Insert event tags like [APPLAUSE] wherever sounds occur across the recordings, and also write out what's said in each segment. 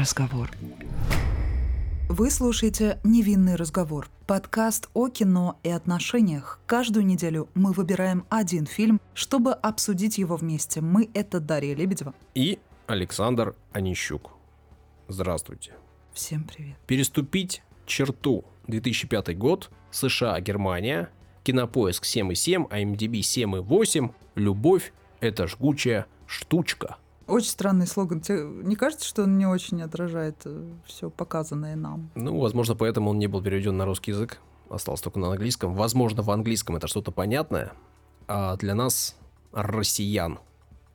разговор. Вы слушаете «Невинный разговор» – подкаст о кино и отношениях. Каждую неделю мы выбираем один фильм, чтобы обсудить его вместе. Мы – это Дарья Лебедева. И Александр Онищук. Здравствуйте. Всем привет. Переступить черту. 2005 год. США, Германия. Кинопоиск 7,7, IMDb 7,8. Любовь – это жгучая штучка. Очень странный слоган. Тебе не кажется, что он не очень отражает все показанное нам? Ну, возможно, поэтому он не был переведен на русский язык. Остался только на английском. Возможно, в английском это что-то понятное. А для нас, россиян,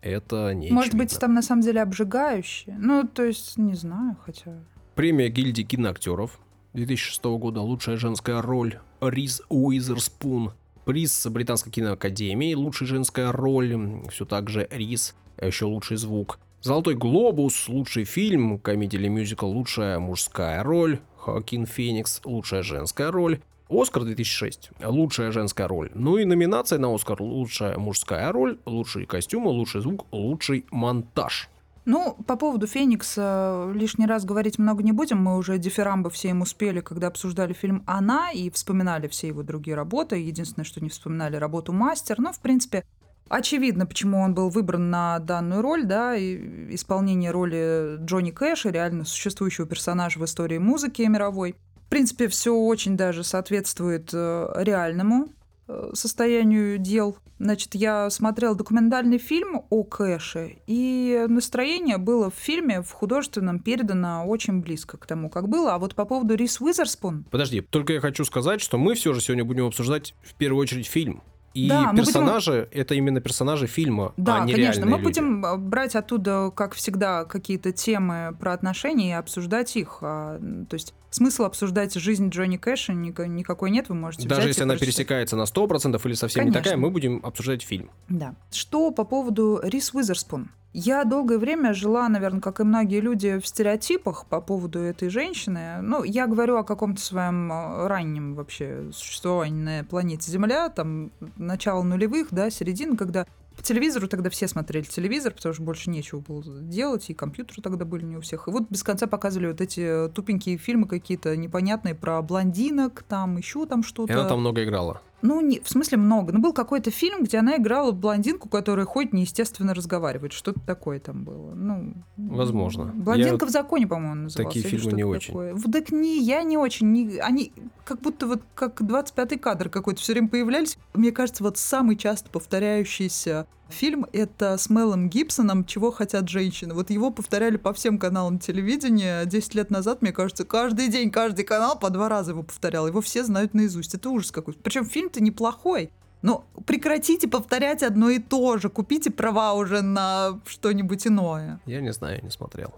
это не Может быть, там на самом деле обжигающее. Ну, то есть, не знаю, хотя... Премия гильдии киноактеров 2006 года. Лучшая женская роль. Риз Уизерспун. Приз Британской киноакадемии. Лучшая женская роль. Все так же Риз а еще лучший звук. Золотой глобус, лучший фильм, комедия или мюзикл, лучшая мужская роль, Хоакин Феникс, лучшая женская роль, Оскар 2006, лучшая женская роль. Ну и номинация на Оскар лучшая мужская роль, лучшие костюмы, лучший звук, лучший монтаж. Ну, по поводу Феникса лишний раз говорить много не будем. Мы уже дифирамбы все им успели, когда обсуждали фильм «Она» и вспоминали все его другие работы. Единственное, что не вспоминали работу «Мастер». Но, в принципе, Очевидно, почему он был выбран на данную роль, да, и исполнение роли Джонни Кэша, реально существующего персонажа в истории музыки мировой. В принципе, все очень даже соответствует э, реальному э, состоянию дел. Значит, я смотрел документальный фильм о Кэше, и настроение было в фильме, в художественном, передано очень близко к тому, как было. А вот по поводу Рис Уизерспун... Подожди, только я хочу сказать, что мы все же сегодня будем обсуждать в первую очередь фильм. И да, персонажи будем... это именно персонажи фильма, да, а не конечно. Мы люди. будем э, брать оттуда, как всегда, какие-то темы про отношения и обсуждать их. А, то есть смысл обсуждать жизнь Джонни Кэша никакой нет, вы можете Даже если она пересекается на 100% или совсем Конечно. не такая, мы будем обсуждать фильм. Да. Что по поводу Рис Уизерспун? Я долгое время жила, наверное, как и многие люди, в стереотипах по поводу этой женщины. Ну, я говорю о каком-то своем э, раннем вообще существовании на планете Земля, там, начало нулевых, да, середина, когда телевизору тогда все смотрели телевизор, потому что больше нечего было делать, и компьютеры тогда были не у всех. И вот без конца показывали вот эти тупенькие фильмы какие-то непонятные про блондинок, там еще там что-то. И она там много играла. Ну, не, в смысле много. Ну, был какой-то фильм, где она играла блондинку, которая ходит неестественно разговаривает. Что-то такое там было. Ну, Возможно. Блондинка я в законе, по-моему, назывался. Такие фильмы не такое. очень. Так не, я не очень. Не, они как будто вот как 25-й кадр какой-то все время появлялись. Мне кажется, вот самый часто повторяющийся фильм это с Мелом Гибсоном «Чего хотят женщины». Вот его повторяли по всем каналам телевидения. 10 лет назад, мне кажется, каждый день, каждый канал по два раза его повторял. Его все знают наизусть. Это ужас какой-то. Причем фильм фильм-то неплохой. Но прекратите повторять одно и то же. Купите права уже на что-нибудь иное. Я не знаю, не смотрел.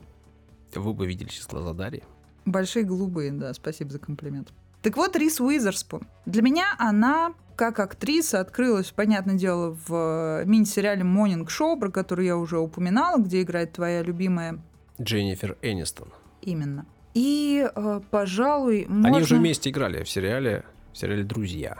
Вы бы видели сейчас глаза Дарьи. Большие голубые, да, спасибо за комплимент. Так вот, Рис Уизерспун. Для меня она, как актриса, открылась, понятное дело, в мини-сериале «Монинг Шоу», про который я уже упоминала, где играет твоя любимая... Дженнифер Энистон. Именно. И, э, пожалуй, можно... Они уже вместе играли в сериале, в сериале «Друзья».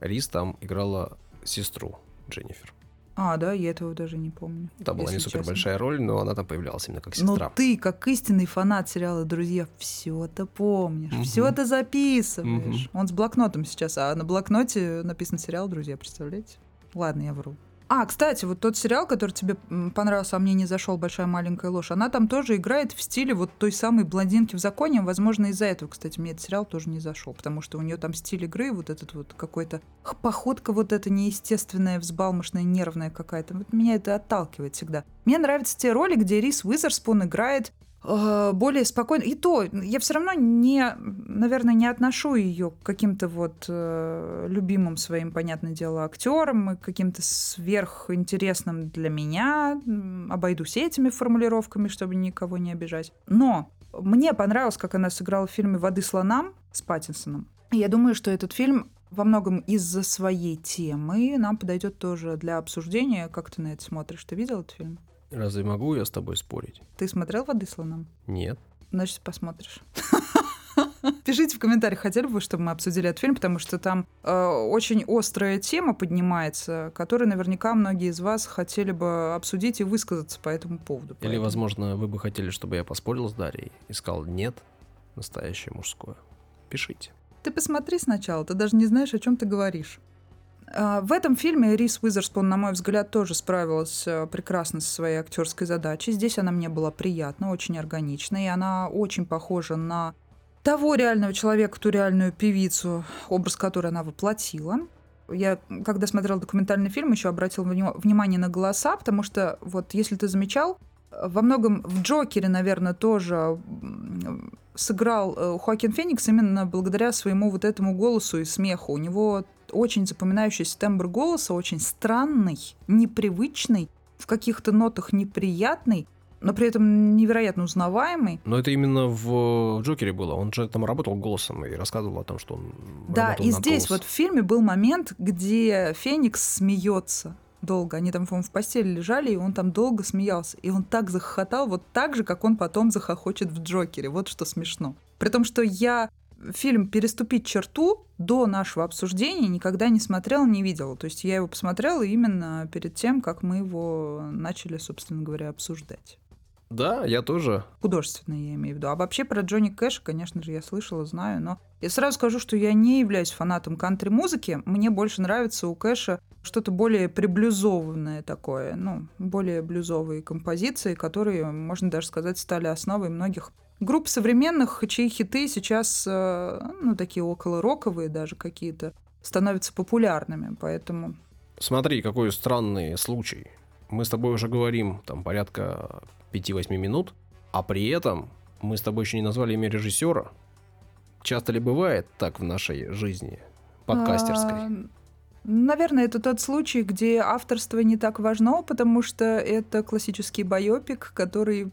Рис там играла сестру Дженнифер. А, да, я этого даже не помню. Там была не супер большая роль, но она там появлялась именно как сестра. Но ты, как истинный фанат сериала Друзья, все это помнишь, угу. все это записываешь. Угу. Он с блокнотом сейчас, а на блокноте написан сериал Друзья, представляете? Ладно, я вру. А, кстати, вот тот сериал, который тебе понравился, а мне не зашел «Большая маленькая ложь», она там тоже играет в стиле вот той самой блондинки в законе. Возможно, из-за этого, кстати, мне этот сериал тоже не зашел, потому что у нее там стиль игры, вот этот вот какой-то походка вот эта неестественная, взбалмошная, нервная какая-то. Вот меня это отталкивает всегда. Мне нравятся те роли, где Рис Уизерспун играет более спокойно. И то, я все равно не, наверное, не отношу ее к каким-то вот э, любимым своим, понятное дело, актерам, каким-то сверхинтересным для меня. Обойдусь этими формулировками, чтобы никого не обижать. Но мне понравилось, как она сыграла в фильме «Воды слонам» с Паттинсоном. Я думаю, что этот фильм во многом из-за своей темы нам подойдет тоже для обсуждения. Как ты на это смотришь? Ты видел этот фильм? Разве могу я с тобой спорить? Ты смотрел «Воды слоном»? Нет. Значит, посмотришь. [LAUGHS] Пишите в комментариях, хотели бы вы, чтобы мы обсудили этот фильм, потому что там э, очень острая тема поднимается, которую наверняка многие из вас хотели бы обсудить и высказаться по этому поводу. Или, поэтому. возможно, вы бы хотели, чтобы я поспорил с Дарьей и сказал «нет, настоящее мужское». Пишите. Ты посмотри сначала, ты даже не знаешь, о чем ты говоришь. А, в этом фильме Рис Уизерспун, на мой взгляд, тоже справилась э, прекрасно со своей актерской задачей. Здесь она мне была приятна, очень органична, и она очень похожа на того реального человека, ту реальную певицу, образ которой она воплотила. Я, когда смотрела документальный фильм, еще обратила внимание на голоса, потому что, вот, если ты замечал, во многом в Джокере, наверное, тоже сыграл э, Хоакин Феникс именно благодаря своему вот этому голосу и смеху. У него очень запоминающийся тембр голоса, очень странный, непривычный, в каких-то нотах неприятный, но при этом невероятно узнаваемый. Но это именно в Джокере было. Он же там работал голосом и рассказывал о том, что он Да, и здесь голос. вот в фильме был момент, где Феникс смеется долго. Они там, по-моему, в постели лежали, и он там долго смеялся. И он так захохотал, вот так же, как он потом захохочет в Джокере. Вот что смешно. При том, что я фильм «Переступить черту» до нашего обсуждения никогда не смотрела, не видела. То есть я его посмотрела именно перед тем, как мы его начали, собственно говоря, обсуждать. Да, я тоже. Художественно я имею в виду. А вообще про Джонни Кэша, конечно же, я слышала, знаю, но я сразу скажу, что я не являюсь фанатом кантри-музыки. Мне больше нравится у Кэша что-то более приблюзованное такое, ну, более блюзовые композиции, которые, можно даже сказать, стали основой многих групп современных, чьи хиты сейчас, э, ну, такие около роковые даже какие-то, становятся популярными, поэтому... Смотри, какой странный случай. Мы с тобой уже говорим там порядка 5-8 минут, а при этом мы с тобой еще не назвали имя режиссера. Часто ли бывает так в нашей жизни подкастерской? Наверное, это тот случай, где авторство не так важно, потому что это классический байопик, который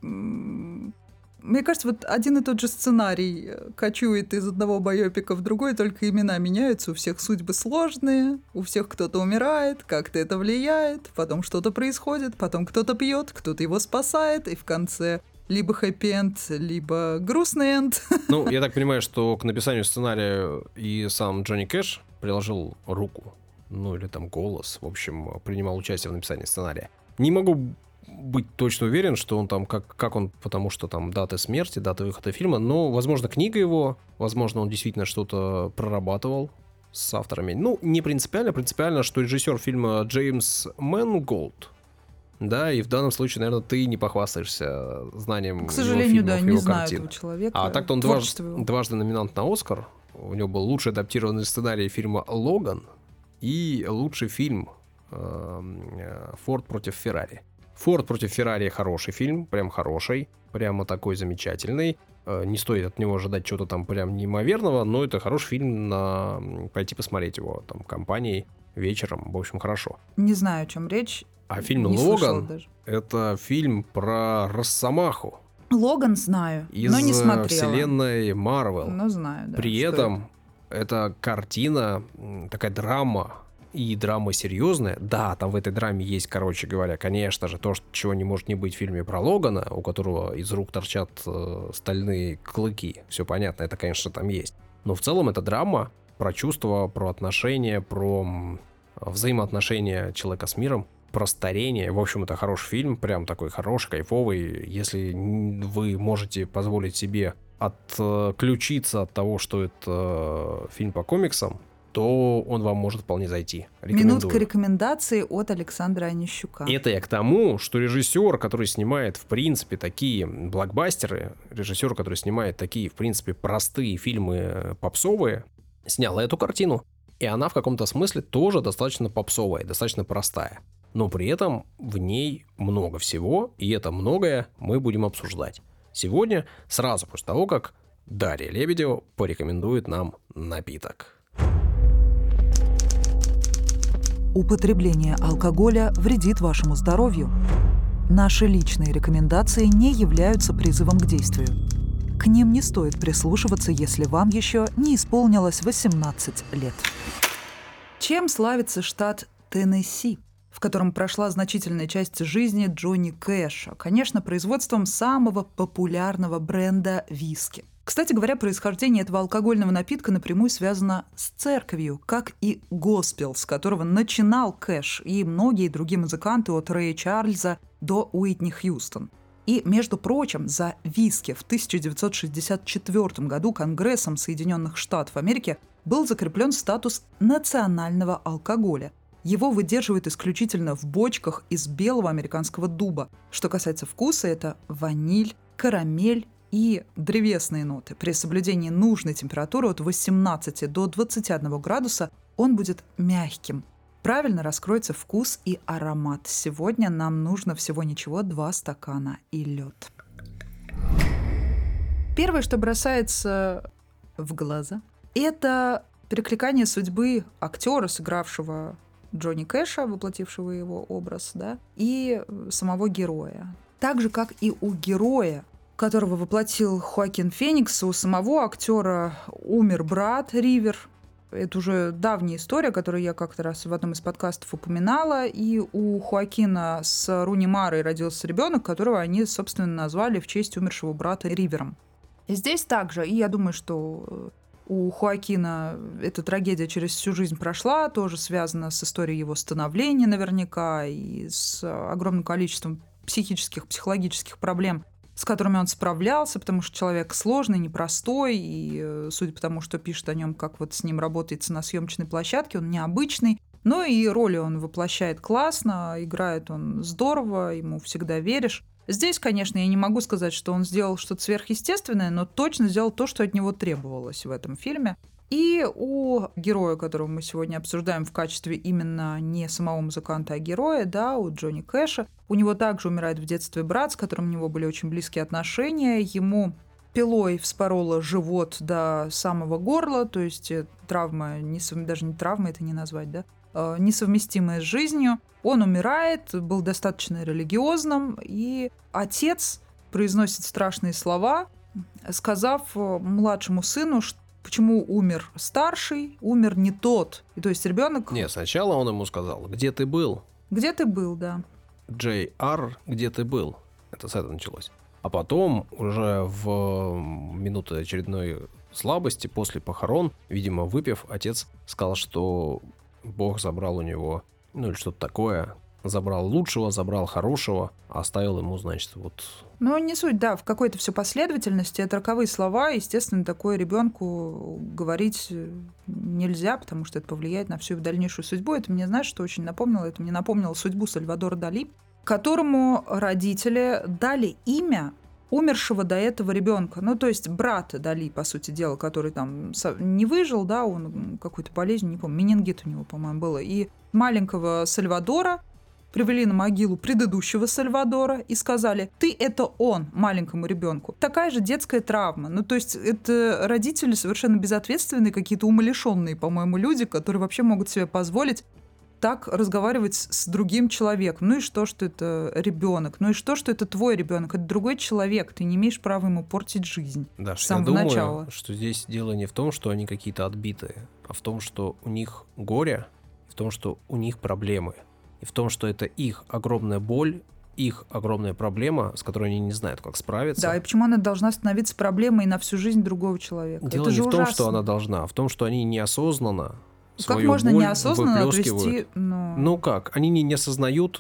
мне кажется, вот один и тот же сценарий э, кочует из одного байопика в другой, только имена меняются, у всех судьбы сложные, у всех кто-то умирает, как-то это влияет, потом что-то происходит, потом кто-то пьет, кто-то его спасает, и в конце либо хэппи-энд, либо грустный энд. [LAUGHS] Ну, я так понимаю, что к написанию сценария и сам Джонни Кэш приложил руку, ну или там голос, в общем, принимал участие в написании сценария. Не могу быть точно уверен, что он там, как, как он, потому что там даты смерти, даты выхода фильма, но, возможно, книга его, возможно, он действительно что-то прорабатывал с авторами. Ну, не принципиально, принципиально, что режиссер фильма Джеймс Мэнголд, да, и в данном случае, наверное, ты не похвастаешься знанием К сожалению, его фильмов, да, не его знаю картин. этого человека. А так-то он дваж, дважды номинант на Оскар. У него был лучший адаптированный сценарий фильма «Логан» и лучший фильм эм, э, «Форд против Феррари». Форд против Феррари хороший фильм, прям хороший, прямо такой замечательный. Э, не стоит от него ожидать чего-то там прям неимоверного, но это хороший фильм на пойти посмотреть его там компанией вечером. В общем, хорошо. Не знаю, о чем речь. А фильм не «Логан» — это фильм про Росомаху. Логан знаю, из но не смотрела. вселенной Марвел. Ну, знаю, да. При этом это? это картина, такая драма и драма серьезная. Да, там в этой драме есть, короче говоря, конечно же, то, чего не может не быть в фильме про Логана, у которого из рук торчат э, стальные клыки. Все понятно, это, конечно, там есть. Но в целом это драма про чувства, про отношения, про взаимоотношения человека с миром, про старение. В общем, это хороший фильм, прям такой хороший, кайфовый. Если вы можете позволить себе отключиться от того, что это э, фильм по комиксам, то он вам может вполне зайти. Минутка рекомендации от Александра Онищука. Это я к тому, что режиссер, который снимает, в принципе, такие блокбастеры, режиссер, который снимает такие, в принципе, простые фильмы э, попсовые, снял эту картину. И она в каком-то смысле тоже достаточно попсовая, достаточно простая. Но при этом в ней много всего, и это многое мы будем обсуждать. Сегодня, сразу после того, как Дарья Лебедева порекомендует нам напиток. Употребление алкоголя вредит вашему здоровью. Наши личные рекомендации не являются призывом к действию. К ним не стоит прислушиваться, если вам еще не исполнилось 18 лет. Чем славится штат Теннесси, в котором прошла значительная часть жизни Джонни Кэша? Конечно, производством самого популярного бренда виски. Кстати говоря, происхождение этого алкогольного напитка напрямую связано с церковью, как и госпел, с которого начинал Кэш и многие другие музыканты от Рэя Чарльза до Уитни Хьюстон. И, между прочим, за виски в 1964 году Конгрессом Соединенных Штатов Америки был закреплен статус национального алкоголя. Его выдерживают исключительно в бочках из белого американского дуба. Что касается вкуса, это ваниль, карамель и древесные ноты. При соблюдении нужной температуры от 18 до 21 градуса он будет мягким. Правильно раскроется вкус и аромат. Сегодня нам нужно всего ничего два стакана и лед. Первое, что бросается в глаза, это перекликание судьбы актера, сыгравшего Джонни Кэша, воплотившего его образ, да, и самого героя. Так же, как и у героя которого воплотил Хоакин Феникс. У самого актера умер брат Ривер. Это уже давняя история, которую я как-то раз в одном из подкастов упоминала. И у Хоакина с Руни Марой родился ребенок, которого они, собственно, назвали в честь умершего брата Ривером. И здесь также, и я думаю, что у Хоакина эта трагедия через всю жизнь прошла, тоже связана с историей его становления наверняка и с огромным количеством психических, психологических проблем, с которыми он справлялся, потому что человек сложный, непростой, и э, судя по тому, что пишет о нем, как вот с ним работается на съемочной площадке, он необычный, но и роли он воплощает классно, играет он здорово, ему всегда веришь. Здесь, конечно, я не могу сказать, что он сделал что-то сверхъестественное, но точно сделал то, что от него требовалось в этом фильме. И у героя, которого мы сегодня обсуждаем в качестве именно не самого музыканта, а героя, да, у Джонни Кэша, у него также умирает в детстве брат, с которым у него были очень близкие отношения. Ему пилой вспорола живот до самого горла, то есть э, травма, несов... даже не травма это не назвать, да, э, несовместимая с жизнью. Он умирает, был достаточно религиозным, и отец произносит страшные слова, сказав э, младшему сыну, что почему умер старший, умер не тот. И то есть ребенок... Не, сначала он ему сказал, где ты был? Где ты был, да. Джей Ар, где ты был? Это с этого началось. А потом, уже в минуты очередной слабости, после похорон, видимо, выпив, отец сказал, что Бог забрал у него, ну или что-то такое, забрал лучшего, забрал хорошего, а оставил ему, значит, вот ну, не суть, да, в какой-то все последовательности. Это роковые слова. Естественно, такое ребенку говорить нельзя, потому что это повлияет на всю дальнейшую судьбу. Это мне, знаешь, что очень напомнило? Это мне напомнило судьбу Сальвадора Дали, которому родители дали имя умершего до этого ребенка. Ну, то есть брат Дали, по сути дела, который там не выжил, да, он какую-то болезнь, не помню, менингит у него, по-моему, было. И маленького Сальвадора привели на могилу предыдущего Сальвадора и сказали, ты это он маленькому ребенку. Такая же детская травма. Ну, то есть это родители совершенно безответственные, какие-то умалишенные, по-моему, люди, которые вообще могут себе позволить так разговаривать с другим человеком. Ну и что, что это ребенок? Ну и что, что это твой ребенок? Это другой человек. Ты не имеешь права ему портить жизнь. Да, с самого я думаю, начала. что здесь дело не в том, что они какие-то отбитые, а в том, что у них горе, в том, что у них проблемы в том, что это их огромная боль, их огромная проблема, с которой они не знают, как справиться. Да, и почему она должна становиться проблемой на всю жизнь другого человека? Дело это не в ужасно. том, что она должна, а в том, что они неосознанно ну, как можно неосознанно отвести... Ну... ну как? Они не, не осознают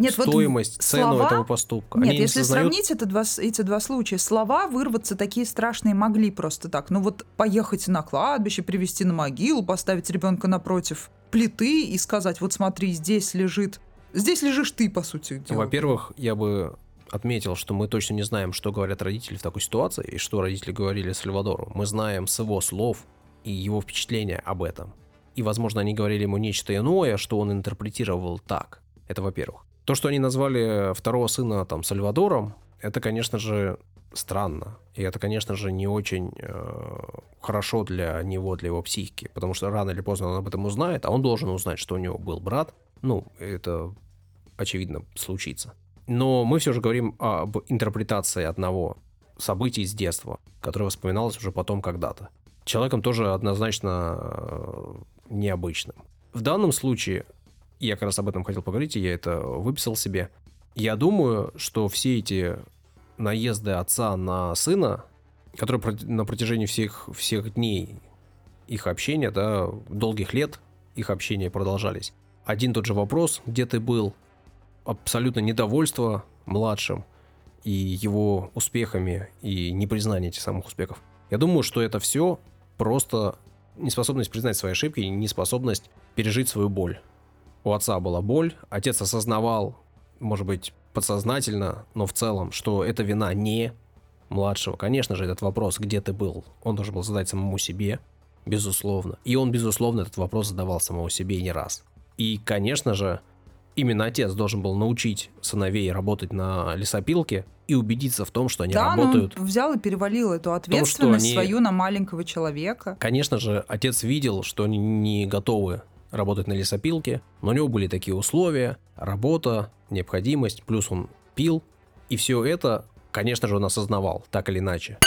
Нет, стоимость, вот цену слова... этого поступка. Нет, Они если не сознают... сравнить это два, эти два случая, слова вырваться такие страшные могли просто так. Ну вот поехать на кладбище, привести на могилу, поставить ребенка напротив плиты и сказать, вот смотри, здесь лежит Здесь лежишь ты, по сути. Во-первых, я бы отметил, что мы точно не знаем, что говорят родители в такой ситуации, и что родители говорили Сальвадору. Мы знаем с его слов и его впечатления об этом. И, возможно, они говорили ему нечто иное, что он интерпретировал так. Это во-первых. То, что они назвали второго сына там Сальвадором, это, конечно же, странно. И это, конечно же, не очень э, хорошо для него, для его психики. Потому что рано или поздно он об этом узнает, а он должен узнать, что у него был брат, ну, это очевидно случится. Но мы все же говорим об интерпретации одного события из детства, которое воспоминалось уже потом когда-то. Человеком тоже однозначно э, необычным. В данном случае, я как раз об этом хотел поговорить, и я это выписал себе. Я думаю, что все эти наезды отца на сына которые на протяжении всех, всех дней их общения, да, долгих лет их общения продолжались. Один тот же вопрос, где ты был, абсолютно недовольство младшим и его успехами и непризнание этих самых успехов. Я думаю, что это все просто неспособность признать свои ошибки и неспособность пережить свою боль. У отца была боль, отец осознавал, может быть, подсознательно, но в целом, что это вина не младшего. Конечно же, этот вопрос, где ты был, он должен был задать самому себе, безусловно. И он, безусловно, этот вопрос задавал самому себе и не раз. И, конечно же, именно отец должен был научить сыновей работать на лесопилке и убедиться в том, что они да, работают. он взял и перевалил эту ответственность том, они... свою на маленького человека. Конечно же, отец видел, что они не готовы работать на лесопилке, но у него были такие условия, работа, необходимость, плюс он пил, и все это, конечно же, он осознавал, так или иначе.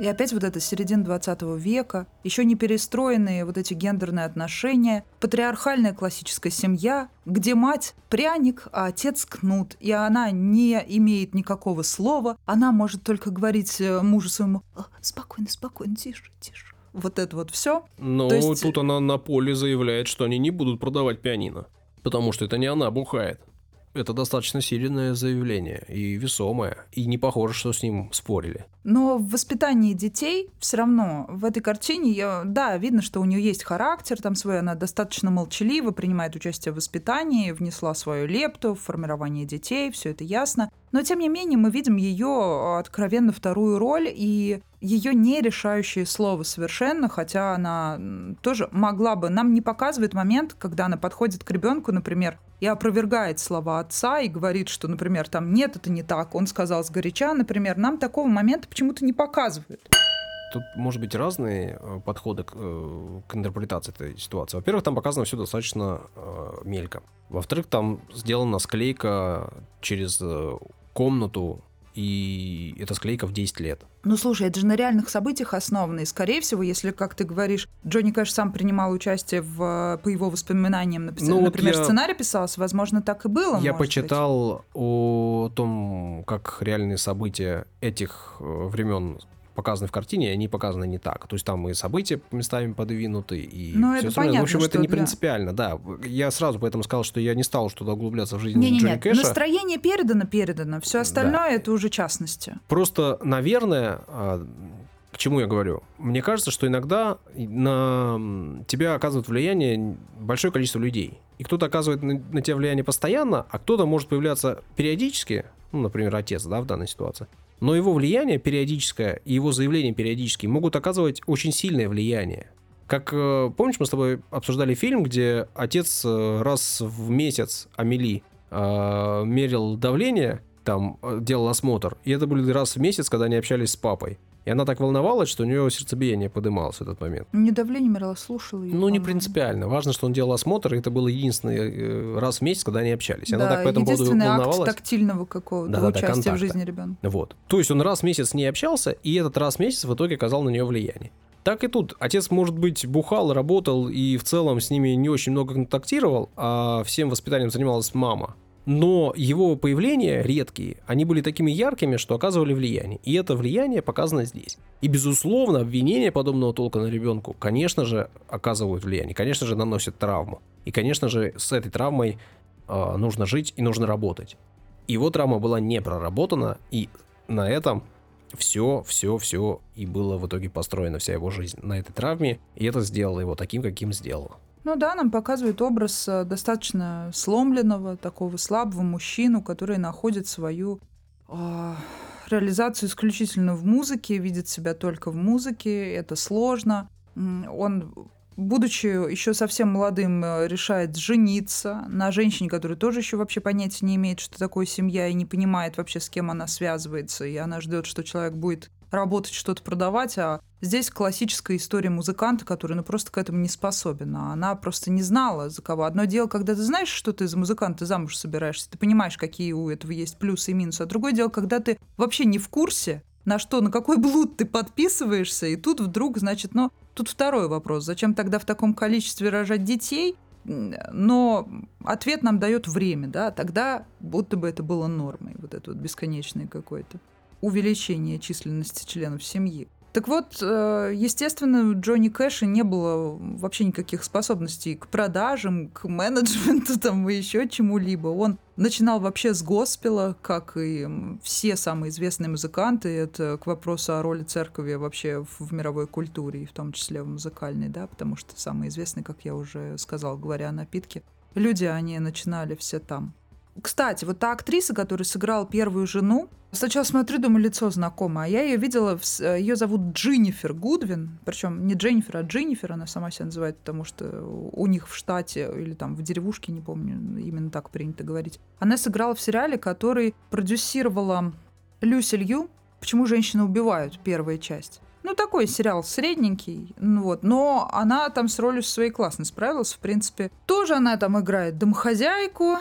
И опять вот это середина 20 века, еще не перестроенные вот эти гендерные отношения, патриархальная классическая семья, где мать пряник, а отец кнут, и она не имеет никакого слова, она может только говорить э, мужу своему «спокойно, спокойно, тише, тише» вот это вот все. Но есть... тут она на поле заявляет, что они не будут продавать пианино, потому что это не она бухает. Это достаточно сильное заявление и весомое, и не похоже, что с ним спорили. Но в воспитании детей все равно в этой картине, я, да, видно, что у нее есть характер там свой, она достаточно молчалива, принимает участие в воспитании, внесла свою лепту в формирование детей, все это ясно. Но тем не менее мы видим ее откровенно вторую роль и ее не решающее слово совершенно, хотя она тоже могла бы. Нам не показывает момент, когда она подходит к ребенку, например, и опровергает слова отца и говорит, что, например, там нет, это не так, он сказал сгоряча, например, нам такого момента почему-то не показывают. Тут может быть разные э, подходы к, э, к интерпретации этой ситуации. Во-первых, там показано все достаточно э, мелько. Во-вторых, там сделана склейка через э, комнату и эта склейка в 10 лет. Ну, слушай, это же на реальных событиях основано. И, скорее всего, если, как ты говоришь, Джонни Кэш сам принимал участие в, по его воспоминаниям, напис... ну, например, я... сценарий писался, возможно, так и было. Я почитал быть. о том, как реальные события этих э, времен показаны в картине, они показаны не так. То есть там и события местами подвинуты, и ну, все это понятно, В общем, это не для... принципиально, да. Я сразу поэтому сказал, что я не стал что-то углубляться в жизнь не, не, Джонни нет. Кэша. Настроение передано, передано. Все остальное да. это уже частности. Просто, наверное, а, к чему я говорю? Мне кажется, что иногда на тебя оказывает влияние большое количество людей. И кто-то оказывает на, на тебя влияние постоянно, а кто-то может появляться периодически, ну, например, отец, да, в данной ситуации но его влияние периодическое и его заявления периодические могут оказывать очень сильное влияние. Как э, помнишь, мы с тобой обсуждали фильм, где отец э, раз в месяц Амели э, мерил давление, там делал осмотр, и это были раз в месяц, когда они общались с папой. И она так волновалась, что у нее сердцебиение подымалось в этот момент. Не давление мерила, слушала ее. Ну, не принципиально. Важно, что он делал осмотр, и это было единственный э, раз в месяц, когда они общались. И да, она так по этому поводу волновалась. акт тактильного какого-то да, участия да, в жизни ребенка. Вот. То есть он раз в месяц с ней общался, и этот раз в месяц в итоге оказал на нее влияние. Так и тут. Отец, может быть, бухал, работал и в целом с ними не очень много контактировал, а всем воспитанием занималась мама но его появления редкие, они были такими яркими, что оказывали влияние. И это влияние показано здесь. И, безусловно, обвинения подобного толка на ребенку, конечно же, оказывают влияние, конечно же, наносят травму. И, конечно же, с этой травмой э, нужно жить и нужно работать. Его травма была не проработана, и на этом все, все, все и было в итоге построена вся его жизнь на этой травме, и это сделало его таким, каким сделало. Ну да, нам показывает образ э, достаточно сломленного, такого слабого мужчину, который находит свою э, реализацию исключительно в музыке, видит себя только в музыке, это сложно. Он будучи еще совсем молодым, э, решает жениться на женщине, которая тоже еще вообще понятия не имеет, что такое семья, и не понимает вообще, с кем она связывается, и она ждет, что человек будет работать, что-то продавать, а здесь классическая история музыканта, который ну, просто к этому не способен. А она просто не знала, за кого. Одно дело, когда ты знаешь, что ты за музыканта замуж собираешься, ты понимаешь, какие у этого есть плюсы и минусы. А другое дело, когда ты вообще не в курсе, на что, на какой блуд ты подписываешься, и тут вдруг, значит, ну, тут второй вопрос. Зачем тогда в таком количестве рожать детей? Но ответ нам дает время, да, тогда будто бы это было нормой, вот это вот бесконечное какое-то. Увеличения численности членов семьи. Так вот, э, естественно, у Джонни Кэша не было вообще никаких способностей к продажам, к менеджменту [LAUGHS] там и еще чему-либо. Он начинал вообще с госпела, как и все самые известные музыканты. Это к вопросу о роли церкви вообще в мировой культуре, и в том числе в музыкальной, да, потому что самые известные, как я уже сказал, говоря о напитке, люди, они начинали все там. Кстати, вот та актриса, которая сыграла первую жену, сначала смотрю, думаю, лицо знакомое, а я ее видела, э, ее зовут Джиннифер Гудвин, причем не Дженнифер, а Джиннифер она сама себя называет, потому что у них в штате или там в деревушке, не помню, именно так принято говорить. Она сыграла в сериале, который продюсировала Люси Лью «Почему женщины убивают» первая часть. Ну, такой сериал средненький, ну, вот. Но она там с ролью своей классно справилась, в принципе. Тоже она там играет домохозяйку.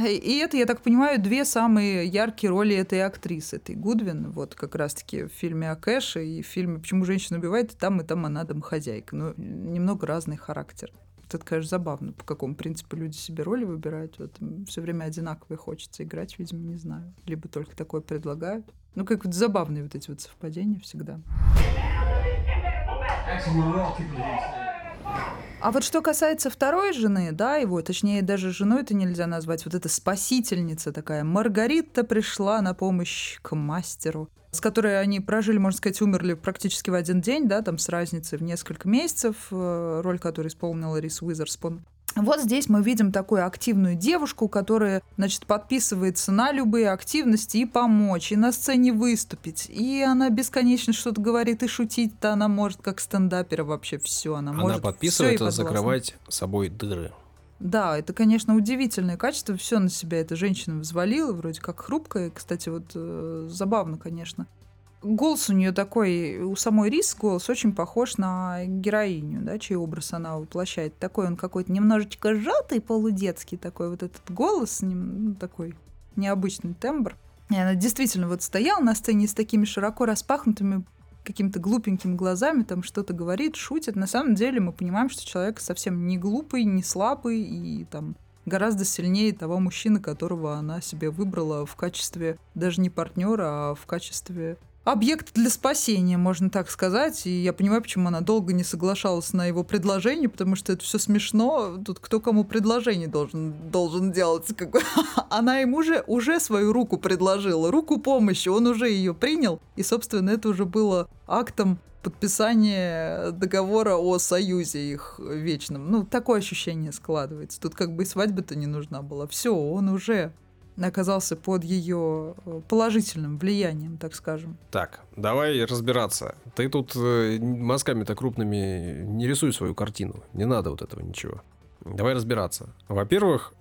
И это, я так понимаю, две самые яркие роли этой актрисы, этой Гудвин. Вот как раз-таки в фильме о Кэше и в фильме «Почему женщина убивает», и там, и там она домохозяйка. Но немного разный характер. Это, конечно, забавно, по какому принципу люди себе роли выбирают. Вот все время одинаковые хочется играть, видимо, не знаю. Либо только такое предлагают. Ну, как вот забавные вот эти вот совпадения всегда. А вот что касается второй жены, да, его, точнее, даже женой это нельзя назвать, вот эта спасительница такая, Маргарита пришла на помощь к мастеру, с которой они прожили, можно сказать, умерли практически в один день, да, там с разницей в несколько месяцев, э, роль которой исполнила Рис Уизерспун. Вот здесь мы видим такую активную девушку, которая, значит, подписывается на любые активности и помочь, и на сцене выступить. И она бесконечно что-то говорит, и шутить-то она может, как стендапера вообще все. Она, она может подписывает, закрывать собой дыры. Да, это, конечно, удивительное качество. Все на себя эта женщина взвалила, вроде как хрупкая. Кстати, вот э, забавно, конечно. Голос у нее такой, у самой Рис голос очень похож на героиню, да, чей образ она воплощает. Такой он какой-то немножечко сжатый, полудетский такой вот этот голос, ну, такой необычный тембр. И она действительно вот стояла на сцене с такими широко распахнутыми какими-то глупенькими глазами, там что-то говорит, шутит. На самом деле мы понимаем, что человек совсем не глупый, не слабый и там гораздо сильнее того мужчины, которого она себе выбрала в качестве даже не партнера, а в качестве объект для спасения, можно так сказать. И я понимаю, почему она долго не соглашалась на его предложение, потому что это все смешно. Тут кто кому предложение должен, должен делать. Как. [LAUGHS] Она ему уже, уже свою руку предложила, руку помощи, он уже ее принял. И, собственно, это уже было актом подписания договора о союзе их вечном. Ну, такое ощущение складывается. Тут как бы и свадьба-то не нужна была. Все, он уже оказался под ее э, положительным влиянием, так скажем. Так, давай разбираться. Ты тут э, мазками-то крупными не рисуй свою картину. Не надо вот этого ничего. Давай разбираться. Во-первых,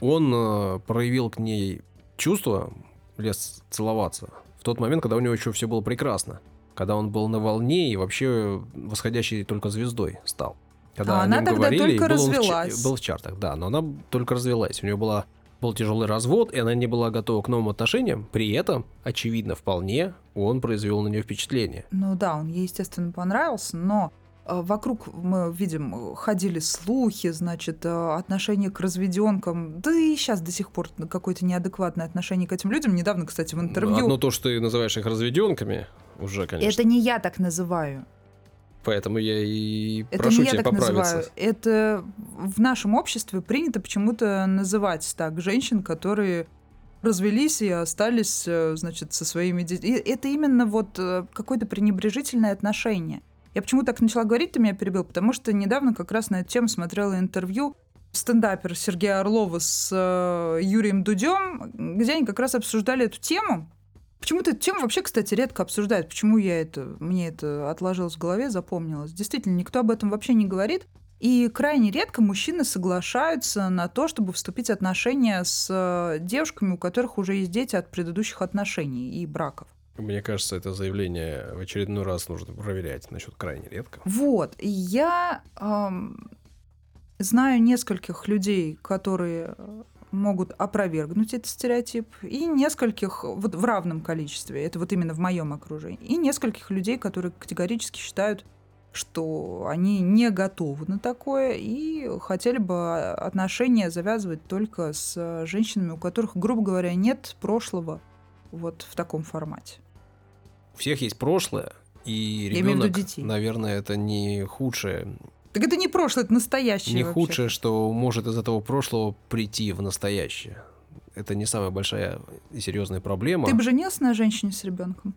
он э, проявил к ней чувство, лез целоваться, в тот момент, когда у него еще все было прекрасно. Когда он был на волне и вообще восходящей только звездой стал. Когда а она тогда говорили, только был развелась. В, был в чартах, да, но она только развелась. У нее была был тяжелый развод, и она не была готова к новым отношениям. При этом, очевидно, вполне он произвел на нее впечатление. Ну да, он ей, естественно, понравился, но э, Вокруг мы видим, ходили слухи, значит, э, отношение к разведенкам, да и сейчас до сих пор какое-то неадекватное отношение к этим людям. Недавно, кстати, в интервью... Одно то, что ты называешь их разведенками, уже, конечно. Это не я так называю. Поэтому я и это прошу не тебя я так поправиться. Называю. Это в нашем обществе принято почему-то называть так женщин, которые развелись и остались, э, значит, со своими детьми. Это именно вот э, какое-то пренебрежительное отношение. Я почему так начала говорить, ты меня перебил, потому что недавно как раз на эту тему смотрела интервью стендапера Сергея Орлова с э, Юрием Дудем, где они как раз обсуждали эту тему, Почему-то эту тему вообще, кстати, редко обсуждают. Почему я это, мне это отложилось в голове, запомнилось. Действительно, никто об этом вообще не говорит. И крайне редко мужчины соглашаются на то, чтобы вступить в отношения с э, девушками, у которых уже есть дети от предыдущих отношений и браков. Мне кажется, это заявление в очередной раз нужно проверять насчет крайне редко. Вот. Я эм, знаю нескольких людей, которые могут опровергнуть этот стереотип, и нескольких, вот в равном количестве, это вот именно в моем окружении, и нескольких людей, которые категорически считают, что они не готовы на такое и хотели бы отношения завязывать только с женщинами, у которых, грубо говоря, нет прошлого вот в таком формате. У всех есть прошлое, и ребенок, наверное, это не худшее, Так это не прошлое, это настоящее не вообще. худшее, что может из этого прошлого прийти в настоящее. Это не самая большая и серьезная проблема. Ты бы женился на женщине с ребенком?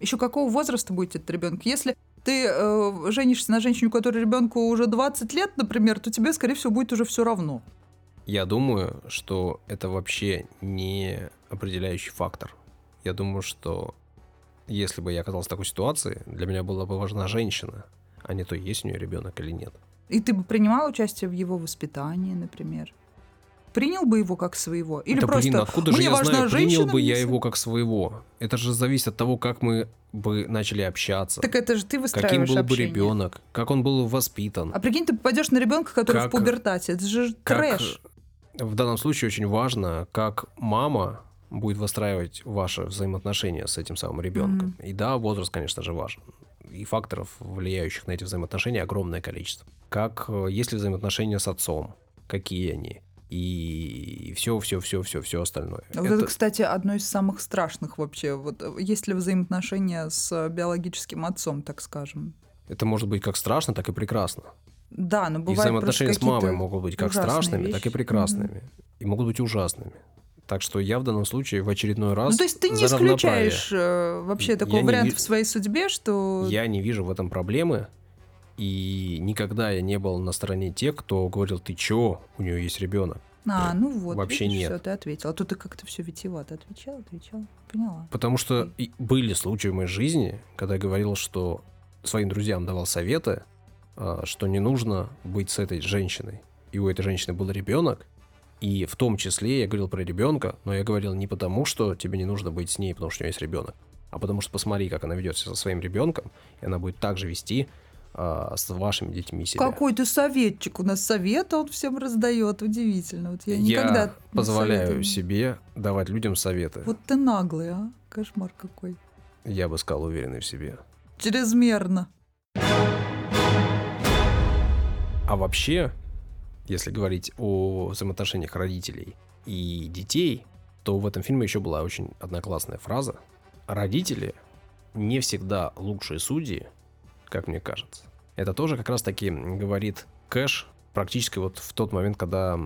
Еще какого возраста будет этот ребенок? Если ты э, женишься на женщине, у которой ребенку уже 20 лет, например, то тебе, скорее всего, будет уже все равно. Я думаю, что это вообще не определяющий фактор. Я думаю, что если бы я оказался в такой ситуации, для меня была бы важна женщина, а не то, есть у нее ребенок или нет. И ты бы принимал участие в его воспитании, например? Принял бы его как своего? Или да просто блин, откуда же «Мне я важна знаю, принял бы я всё». его как своего? Это же зависит от того, как мы бы начали общаться, Так это же ты каким выстраиваешь был бы общение. ребенок, как он был воспитан. А прикинь, ты попадешь на ребенка, который Как- в пубертате. Это же как трэш. в данном случае очень важно, как мама будет выстраивать ваши взаимоотношения с этим самым ребенком. И да, возраст, конечно же, важен. И факторов, влияющих на эти взаимоотношения, огромное количество. Как э, есть ли взаимоотношения с отцом, какие они, и все, все, все, все, все остальное. Вот это, кстати, одно из самых страшных вообще. Вот э, есть ли взаимоотношения с э, биологическим отцом, так скажем? это может быть как страшно, так и прекрасно. Да, но и бывает взаимоотношения с мамой могут быть как страшными, так и вещи. прекрасными. И могут быть ужасными. Так что я в данном случае в очередной раз Ну, то есть ты не исключаешь э, вообще Я такого не варианта ви- в своей судьбе, что... Я не вижу в этом проблемы. И никогда я не был на стороне тех, кто говорил, ты чё, у нее есть ребенок. А, ну вот, Вообще видишь, нет. всё, ты ответил. А то ты как-то все витиевато отвечал, отвечал. Поняла. Потому что и были случаи в моей жизни, когда я говорил, что своим друзьям давал советы, а, что не нужно быть с этой женщиной. И у этой женщины был ребенок. И в том числе я говорил про ребенка, но я говорил не потому, что тебе не нужно быть с ней, потому что у нее есть ребенок, а потому что посмотри, как она ведет себя со своим ребенком, и она будет так же вести а, с вашими детьми себя. Какой ты советчик. У нас совет он всем раздает. Удивительно. Вот я, Я никогда позволяю советую. себе давать людям советы. Вот ты наглый, а? Кошмар какой. Я бы сказал, уверенный в себе. Чрезмерно. А вообще, если говорить о взаимоотношениях родителей и детей, то в этом фильме еще была очень одна классная фраза. Родители не всегда лучшие судьи, как мне кажется. Это тоже как раз таки говорит Кэш практически вот в тот момент, когда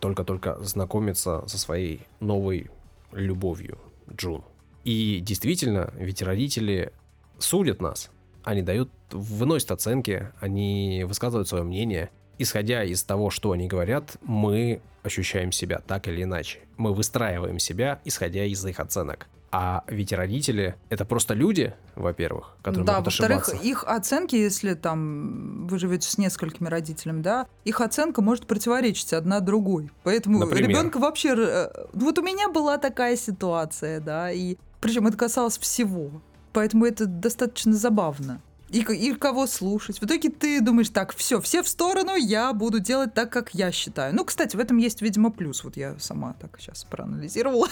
только-только знакомится со своей новой любовью Джун. И действительно, ведь родители судят нас. Они дают, выносят оценки, они высказывают свое мнение. Исходя из того, что они говорят, мы ощущаем себя так или иначе. Мы выстраиваем себя, исходя из их оценок. А ведь родители — это просто люди, во-первых, которые да, могут во-вторых, ошибаться. их оценки, если там вы живете с несколькими родителями, да, их оценка может противоречить одна другой. Поэтому Например? ребенка вообще. э, Вот у меня была такая ситуация, да, и причем это касалось всего. Поэтому это достаточно забавно. И, и кого слушать. В итоге ты думаешь, так, все, все в сторону, я буду делать так, как я считаю. Ну, кстати, в этом есть, видимо, плюс. Вот я сама так сейчас проанализировала.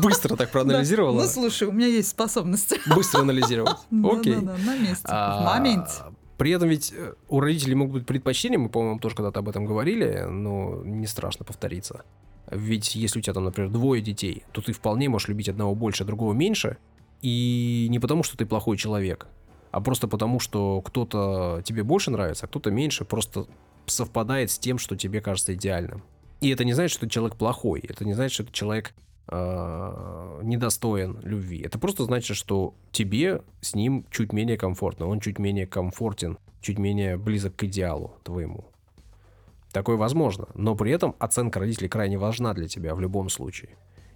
Быстро так [LAUGHS] проанализировала. Да. Ну, слушай, у меня есть способность. Быстро анализировать. [LAUGHS] Окей. На месте, А, в моменте. При этом ведь э, у родителей могут быть предпочтения, мы, по-моему, тоже когда-то об этом говорили, но не страшно повториться. Ведь если у тебя там, например, двое детей, то ты вполне можешь любить одного больше, а другого меньше, и не потому, что ты плохой человек, а просто потому, что кто-то тебе больше нравится, а кто-то меньше, просто совпадает с тем, что тебе кажется идеальным. И это не значит, что человек плохой, это не значит, что человек э, недостоин любви. Это просто значит, что тебе с ним чуть менее комфортно, он чуть менее комфортен, чуть менее близок к идеалу твоему. Такое возможно, но при этом оценка родителей крайне важна для тебя в любом случае.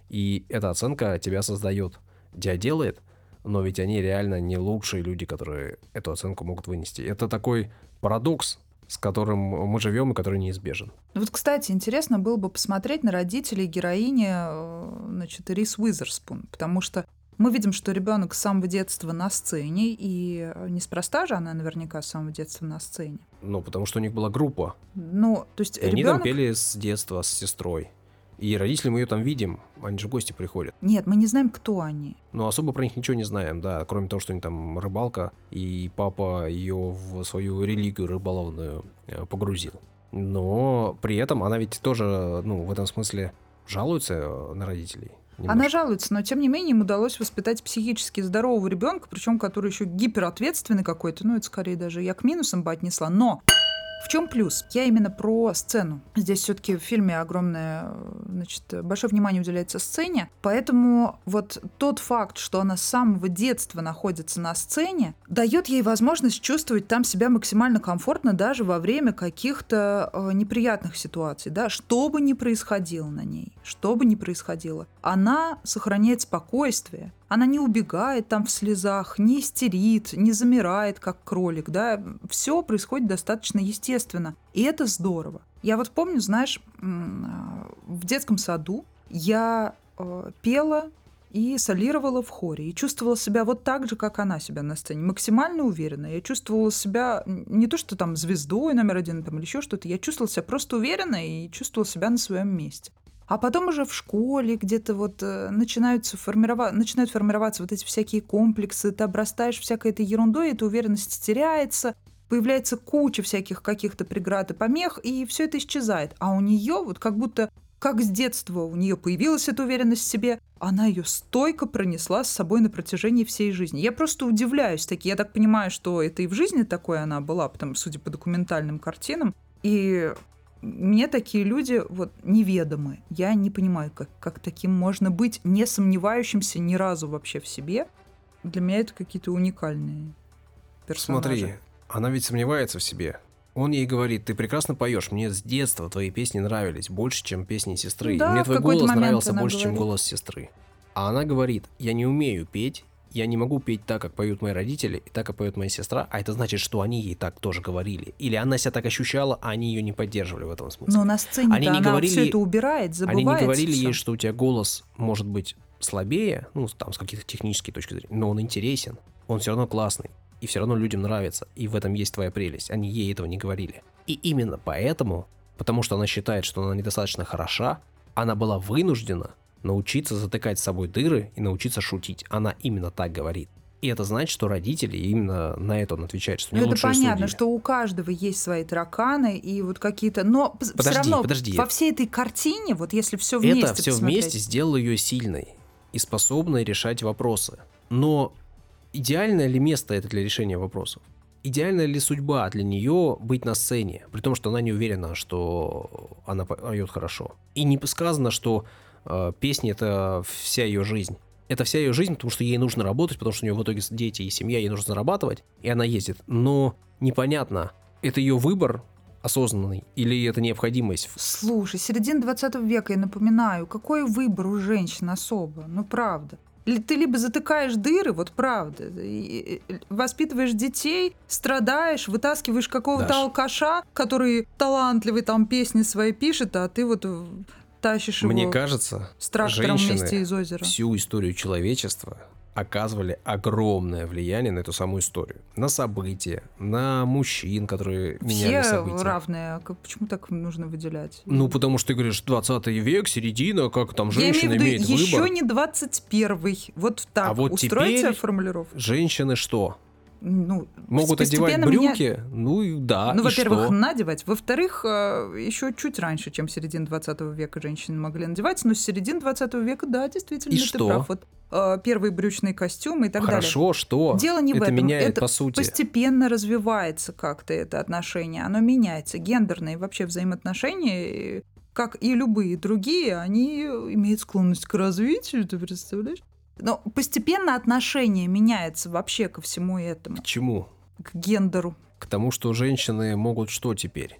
И эта оценка тебя создает, тебя делает, но ведь они реально не лучшие люди, которые эту оценку могут вынести. Это такой парадокс, с которым мы живем и который неизбежен. Вот, кстати, интересно было бы посмотреть на родителей героини, э, значит, Рис Уизерспун, потому что мы видим, что ребенок с самого детства на сцене, и э, неспроста же она наверняка с самого детства на сцене. Ну, потому что у них была группа, Ну, то есть и они там ребенок... пели с детства с сестрой. И родители мы ее там видим, они же в гости приходят. Нет, мы не знаем, кто они. Но особо про них ничего не знаем, да, кроме того, что они там рыбалка, и папа ее в свою религию рыболовную э, погрузил. Но при этом она ведь тоже, ну, в этом смысле жалуется э, на родителей. немножко. Она жалуется, но тем не менее им удалось воспитать психически здорового ребенка, причем который еще гиперответственный какой-то. Ну, это скорее даже я к минусам бы отнесла. Но в чем плюс? Я именно про сцену. Здесь все-таки в фильме огромное, значит, большое внимание уделяется сцене, поэтому вот тот факт, что она с самого детства находится на сцене, дает ей возможность чувствовать там себя максимально комфортно даже во время каких-то э, неприятных ситуаций, да, что бы ни происходило на ней, что бы ни происходило, она сохраняет спокойствие, она не убегает там в слезах, не истерит, не замирает, как кролик, да. Все происходит достаточно естественно. И это здорово. Я вот помню, знаешь, в детском саду я э, пела и солировала в хоре. И чувствовала себя вот так же, как она себя на сцене. Максимально уверенно. Я чувствовала себя не то, что там звездой номер один там, или еще что-то. Я чувствовала себя просто уверенно и чувствовала себя на своем месте. А потом уже в школе где-то вот э, начинаются формировать, начинают формироваться вот эти всякие комплексы, ты обрастаешь всякой этой ерундой, эта уверенность теряется, появляется куча всяких каких-то преград и помех, и все это исчезает. А у нее вот как будто как с детства у нее появилась эта уверенность в себе, она ее стойко пронесла с собой на протяжении всей жизни. Я просто удивляюсь таки. Я так понимаю, что это и в жизни такое она была, потому судя по документальным картинам. И мне такие люди вот неведомы. Я не понимаю, как, как таким можно быть, не сомневающимся ни разу вообще в себе. Для меня это какие-то уникальные персонажи. Смотри, она ведь сомневается в себе. Он ей говорит, ты прекрасно поешь, мне с детства твои песни нравились больше, чем песни сестры. Да, мне твой голос нравился больше, говорит. чем голос сестры. А она говорит, я не умею петь, я не могу петь так, как поют мои родители, и так, как поет моя сестра, а это значит, что они ей так тоже говорили. Или она себя так ощущала, а они ее не поддерживали в этом смысле. Но на сцене они не она говорили, все это убирает, забывает. Они не говорили всё. ей, что у тебя голос может быть слабее, ну, там, с каких-то технических точки зрения, но он интересен, он все равно классный, и все равно людям нравится, и в этом есть твоя прелесть. Они ей этого не говорили. И именно поэтому, потому что она считает, что она недостаточно хороша, она была вынуждена научиться затыкать с собой дыры и научиться шутить. Она именно так говорит. И это значит, что родители именно на это он отвечает, что не Ну, это понятно, судьи. что у каждого есть свои тараканы и вот какие-то, но все Подожди, равно подожди. во всей этой картине, вот если все вместе это все посмотреть- вместе сделало ее сильной и способной решать вопросы. Но идеальное ли место это для решения вопросов? Идеальная ли судьба для нее быть на сцене, при том, что она не уверена, что она поет хорошо? И не сказано, что песни это вся ее жизнь. Это вся ее жизнь, потому что ей нужно работать, потому что у нее в итоге дети и семья, ей нужно зарабатывать, и она ездит. Но непонятно, это ее выбор осознанный или это необходимость? Слушай, середина 20 века, я напоминаю, какой выбор у женщин особо? Ну, правда. Ты либо затыкаешь дыры, вот правда, воспитываешь детей, страдаешь, вытаскиваешь какого-то алкаша, который талантливый там песни свои пишет, а ты вот тащишь его Мне кажется, с трактором вместе из озера. всю историю человечества оказывали огромное влияние на эту самую историю. На события, на мужчин, которые меняли Все события. равные, а почему так нужно выделять? Ну, потому что ты говоришь, 20 век, середина, как там Я женщина имею в имеет виду, еще выбор. не 21 Вот так. А вот Устройте теперь формулировку. Женщины что? Ну, Могут одевать постепенно меня- брюки? Ну и да, Ну, во-первых, надевать. Во-вторых, э, еще чуть раньше, чем середина 20 века женщины могли надевать. Но с середины 20 века, да, действительно, И ты что? прав. Вот э, первые брючные костюмы и так далее. Хорошо, что? Дело не в это этом. меняет Это по сути. Постепенно развивается как-то это отношение. Оно меняется. Гендерные вообще взаимоотношения, э, как и любые другие, они имеют склонность к развитию, ты представляешь? Но постепенно отношение меняется вообще ко всему этому, К чему? к гендеру. К тому, что женщины могут что теперь?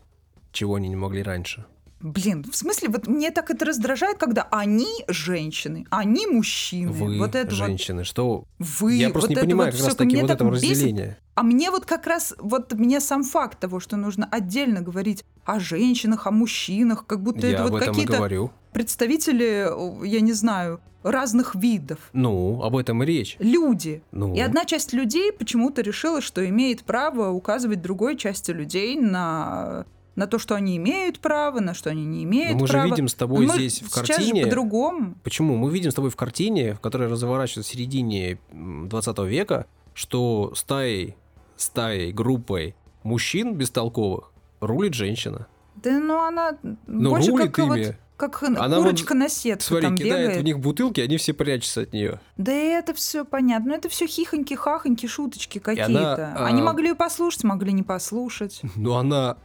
Чего они не могли раньше? Блин, в смысле, вот мне так это раздражает, когда они женщины, они мужчины. Вы, вот это вот женщины, что... вы. Я просто вот не понимаю вот как раз таки вот этого бесит. разделения. А мне вот как раз, вот мне сам факт того, что нужно отдельно говорить о женщинах, о мужчинах, как будто Я это об вот этом и какие-то говорю. Представители, я не знаю, разных видов. Ну, об этом и речь. Люди. Ну, И одна часть людей почему-то решила, что имеет право указывать другой части людей на, на то, что они имеют право, на что они не имеют но мы права. же видим с тобой Мы здесь в картине... по-другому. Почему? Мы видим с тобой в картине, в которой разворачивается в середине м, 20 века, что стаей, стаей, группой мужчин бестолковых рулит женщина. Да, ну она Но больше рулит как, вот, ими как Она курочка вот, на сетку Смотри, там кидает бегает. в них бутылки, они все прячутся от нее. Да это все понятно. Ну, это все хихоньки, хахоньки, шуточки она, какие-то. а, Они могли и послушать, могли не послушать. [LAUGHS] Но она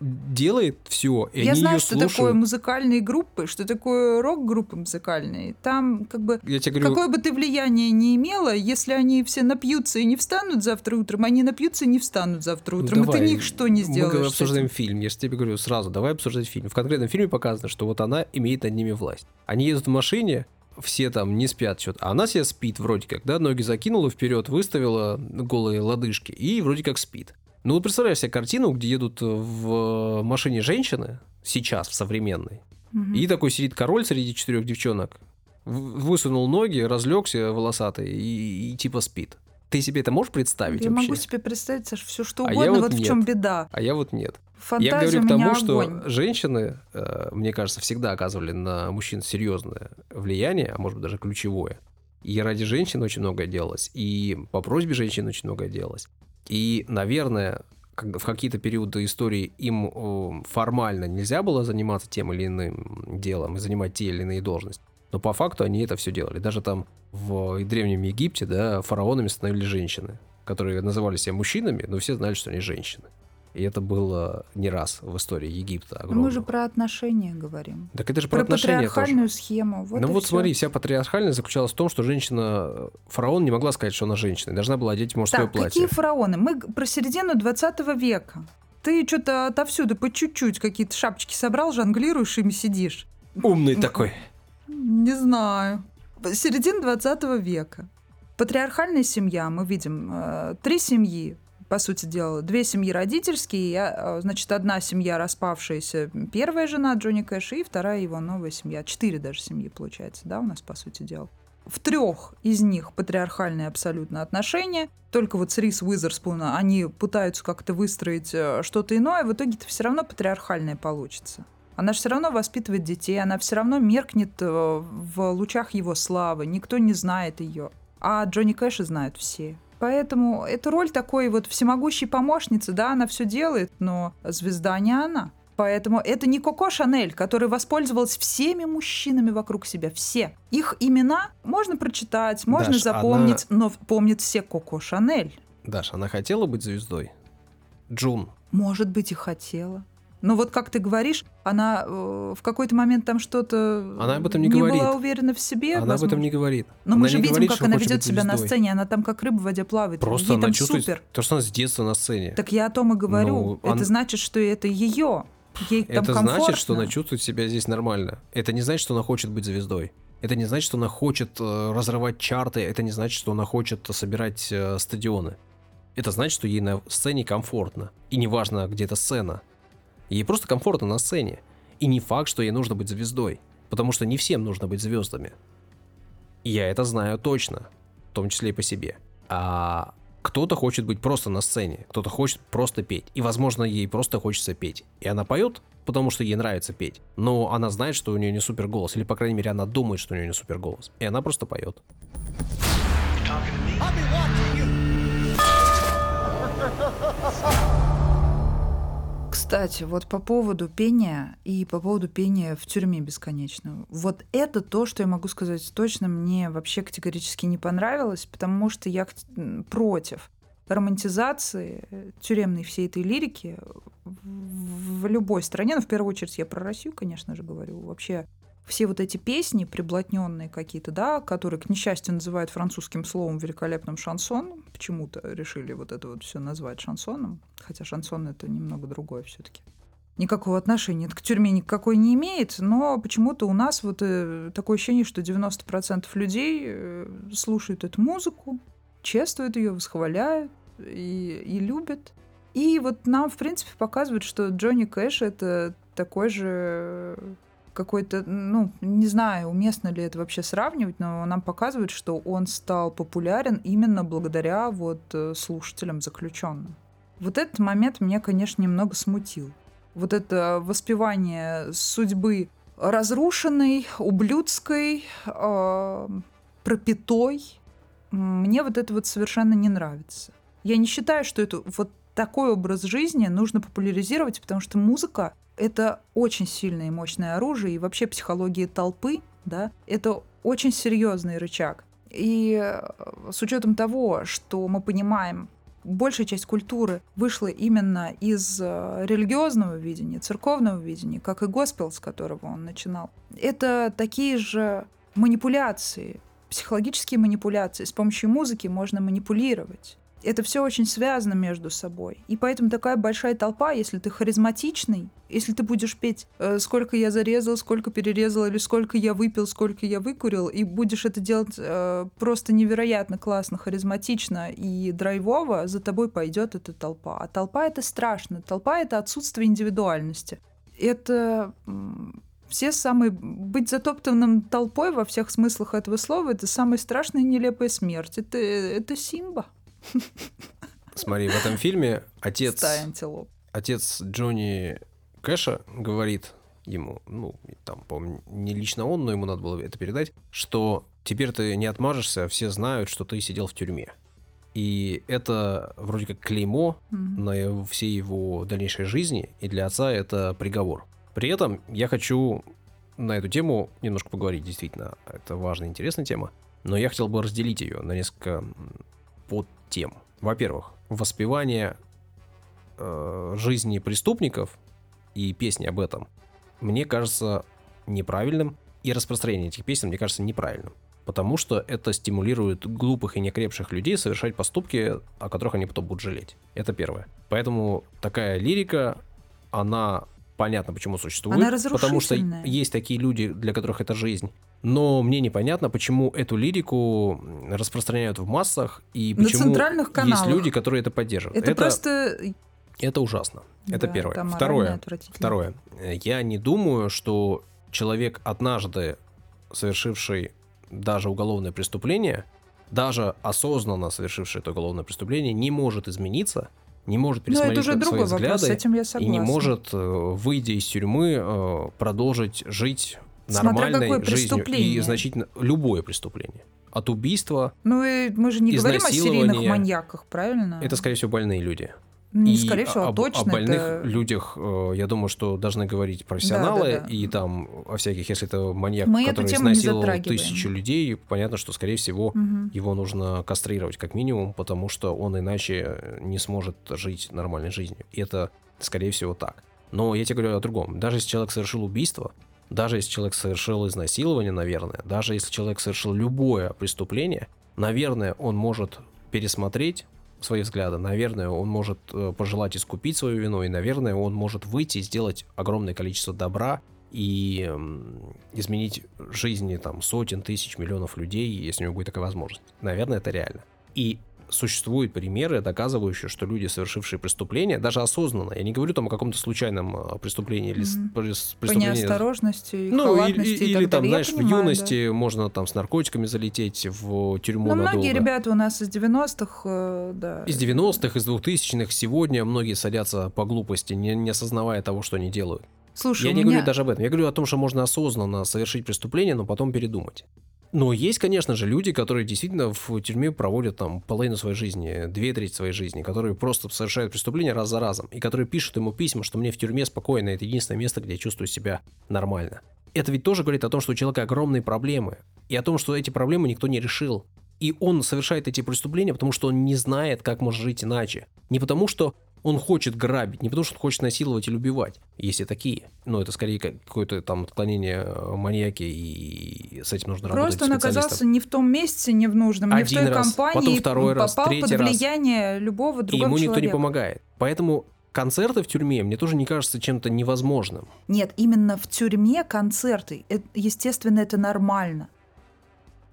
делает все, и Я они знаю, что слушают. такое музыкальные группы, что такое рок-группы музыкальные. Там как бы Я тебе говорю, какое бы ты влияние ни имела, если они все напьются и не встанут завтра утром, они напьются и не встанут завтра Ну, утром. и ты давай. них что не сделаешь? Мы обсуждаем фильм. Я же тебе говорю сразу, давай обсуждать фильм. В конкретном фильме показано, что вот она имеет над ними власть. Они едут в машине, все там не спят что-то, а она себе спит вроде как, да, ноги закинула вперед, выставила голые лодыжки и вроде как спит. Ну вот представляешь себе картину, где едут в машине женщины, сейчас, в современной, Мгм. и такой сидит король среди четырех девчонок, высунул ноги, разлегся волосатый и, и типа спит. Ты себе это можешь представить Я вообще? могу себе представить, Саш, все что А я угодно. вот вот в чем беда. А я вот нет. Фантазия Я говорю к тому, что огонь. женщины, э, мне кажется, всегда оказывали на мужчин серьезное влияние, а может быть даже ключевое. И ради женщин очень многое делалось, и по просьбе женщин очень многое делалось. И, наверное, в какие-то периоды истории им э, формально нельзя было заниматься тем или иным делом и занимать те или иные должности. Но по факту они это все делали. Даже там в Древнем Египте, да, фараонами становились женщины, которые называли себя мужчинами, но все знали, что они женщины. И это было не раз в истории Египта. Но Мы огромного. же про отношения говорим. Так это же про, Про отношения тоже. патриархальную схему. Вот ну вот всё. смотри, вся патриархальность заключалась в том, что женщина, фараон не могла сказать, что она женщина, должна была одеть мужское Так, платье. какие фараоны? Мы про середину 20 века. Ты что-то отовсюду по чуть-чуть какие-то шапочки собрал, жонглируешь ими сидишь. Умный такой. Не знаю. Середина 20 века. Патриархальная семья, мы видим, э, три семьи, по сути дела. Две семьи родительские, я, э, значит, одна семья распавшаяся, первая жена Джонни Кэша, и вторая его новая семья. Четыре даже семьи, получается, да, у нас, по сути дела. В трех из них патриархальные абсолютно отношения. Только вот с Рис Уизерспуна они пытаются как-то выстроить э, что-то иное. В итоге-то все равно патриархальное получится. Она же все равно воспитывает детей, она все равно меркнет э, в лучах его славы. Никто не знает ее. А Джонни Кэша знают все. Поэтому эта роль такой вот всемогущей помощницы, да, она все делает, но звезда не она. Поэтому это не Коко Шанель, которая воспользовалась всеми мужчинами вокруг себя, все. Их имена можно прочитать, можно Даш, запомнить, но помнит все Коко Шанель. Даша, она хотела быть звездой? Джун. Может быть, и хотела. Но вот как ты говоришь, она э, в какой-то момент там что-то Она об этом не говорит. была уверена в себе. она об этом возможно. не говорит. Но Она мы же не видим, говорит, как она ведет себя на сцене. Она там как рыба в воде плавает. Просто Ей она там чувствует, супер. то, что она с детства на сцене. Так я о том и говорю. Ну, это он- значит, что это ее. Ей там Это комфортно. значит, что она чувствует себя здесь нормально. Это не значит, что она хочет быть звездой. Это не значит, что она хочет э, разрывать чарты. Это не значит, что она хочет собирать э, стадионы. Это значит, что ей на сцене комфортно. И неважно, где эта сцена. Ей просто комфортно на сцене. И не факт, что ей нужно быть звездой. Потому что не всем нужно быть звездами. Я это знаю точно. В том числе и по себе. А кто-то хочет быть просто на сцене, кто-то хочет просто петь. И, возможно, ей просто хочется петь. И она поет, потому что ей нравится петь. Но она знает, что у нее не супер голос. Или, по крайней мере, она думает, что у нее не супер голос. И она просто поет. [LAUGHS] Кстати, вот по поводу пения и по поводу пения в тюрьме бесконечно. Вот это то, что я могу сказать точно, мне вообще категорически не понравилось, потому что я против романтизации э, тюремной всей этой лирики в любой стране, ну, в первую очередь, я про Россию, конечно же, говорю, вообще все вот эти песни, приблотненные какие-то, да, которые, к несчастью, называют французским словом великолепным шансон, почему-то решили вот это вот все назвать шансоном, хотя шансон это немного другое все-таки. Никакого отношения это к тюрьме никакой не имеет, но почему-то у нас вот э, такое ощущение, что 90% людей э, слушают эту музыку, чествуют ее, восхваляют и, и любят. И вот нам, в принципе, показывают, что Джонни Кэш это такой же какой-то, ну, не знаю, уместно ли это вообще сравнивать, но нам показывают, что он стал популярен именно благодаря вот э, слушателям заключенным. Вот этот момент меня, конечно, немного смутил. Вот это воспевание судьбы разрушенной, ублюдской, пропитой, мне вот это вот совершенно не нравится. Я не считаю, что это вот такой образ жизни нужно популяризировать, потому что музыка — это очень сильное и мощное оружие, и вообще психология толпы, да, это очень серьезный рычаг. И э, с учетом того, что мы понимаем, большая часть культуры вышла именно из э, религиозного видения, церковного видения, как и госпел, с которого он начинал. Это такие же манипуляции, психологические манипуляции. С помощью музыки можно манипулировать. Это все очень связано между собой. И поэтому такая большая толпа, если ты харизматичный, если ты будешь петь э, «Сколько я зарезал, сколько перерезал» или «Сколько я выпил, сколько я выкурил», и будешь это делать э, просто невероятно классно, харизматично и драйвово, за тобой пойдет эта толпа. А толпа — это страшно. Толпа — это отсутствие индивидуальности. Это все самые... Быть затоптанным толпой во всех смыслах этого слова — это самая страшная и нелепая смерть. Это, это Симба. [LAUGHS] Смотри, в этом фильме отец... Отец Джонни Кэша говорит ему, ну, там, по-моему, не лично он, но ему надо было это передать, что теперь ты не отмажешься, все знают, что ты сидел в тюрьме. И это вроде как клеймо mm-hmm. на всей его дальнейшей жизни, и для отца это приговор. При этом я хочу на эту тему немножко поговорить, действительно, это важная, интересная тема, но я хотел бы разделить ее на несколько подтем. Во-первых, воспевание э, жизни преступников и песни об этом мне кажется неправильным, и распространение этих песен мне кажется неправильным. Потому что это стимулирует глупых и некрепших людей совершать поступки, о которых они потом будут жалеть. Это первое. Поэтому такая лирика, она понятно, почему существует. Она потому что есть такие люди, для которых это жизнь. Но мне непонятно, почему эту лирику распространяют в массах и На почему центральных каналах. есть люди, которые это поддерживают. Это, это просто... Это ужасно. Да, это первое. Это второе. Второе. Я не думаю, что человек, однажды совершивший даже уголовное преступление, даже осознанно совершивший это уголовное преступление, не может измениться не может ну, пересмотреть это уже свои взгляды вопрос, с этим я и не может, э, выйдя из тюрьмы, э, продолжить жить нормальной жизнью и значительно любое преступление. От убийства. Ну и мы же не говорим о серийных маньяках, правильно? Это, скорее всего, больные люди. Не, и скорее всего, об, точно. О больных это... людях, э, я думаю, что должны говорить профессионалы, да, да, да. и там о всяких, если это маньяк, Мы который изнасиловал тысячу людей, понятно, что, скорее всего, угу. его нужно кастрировать как минимум, потому что он иначе не сможет жить нормальной жизнью. И это, скорее всего, так. Но я тебе говорю о другом. Даже если человек совершил убийство, даже если человек совершил изнасилование, наверное, даже если человек совершил любое преступление, наверное, он может пересмотреть свои взгляды. Наверное, он может э, пожелать искупить свою вину, и, наверное, он может выйти и сделать огромное количество добра и изменить жизни там сотен, тысяч, миллионов людей, если у него будет такая возможность. Наверное, это реально. И существуют примеры, доказывающие, что люди, совершившие преступления, даже осознанно, я не говорю там о каком-то случайном а, преступлении или mm-hmm. преступлении... По неосторожности, ну, или, и или там, далее. знаешь, понимаю, в юности да. можно там с наркотиками залететь в тюрьму Но надолго. многие ребята у нас из 90-х, э, да. Из 90-х, из 2000-х сегодня многие садятся по глупости, не, не осознавая того, что они делают. Слушай, я не меня... говорю даже об этом. Я говорю о том, что можно осознанно совершить преступление, но потом передумать. Но есть, конечно же, люди, которые действительно в тюрьме проводят там половину своей жизни, две трети своей жизни, которые просто совершают преступления раз за разом, и которые пишут ему письма, что мне в тюрьме спокойно, это единственное место, где я чувствую себя нормально. Это ведь тоже говорит о том, что у человека огромные проблемы, и о том, что эти проблемы никто не решил. И он совершает эти преступления, потому что он не знает, как может жить иначе. Не потому, что он хочет грабить, не потому что он хочет насиловать или убивать, если такие. Но это скорее какое-то там отклонение э, маньяки, и с этим нужно Просто работать Просто он оказался не в том месте, не в нужном, не Один в той раз, компании, потом второй раз, попал третий под влияние раз. любого другого и ему человека. никто не помогает. Поэтому концерты в тюрьме мне тоже не кажется чем-то невозможным. Нет, именно в тюрьме концерты, это, естественно, это нормально.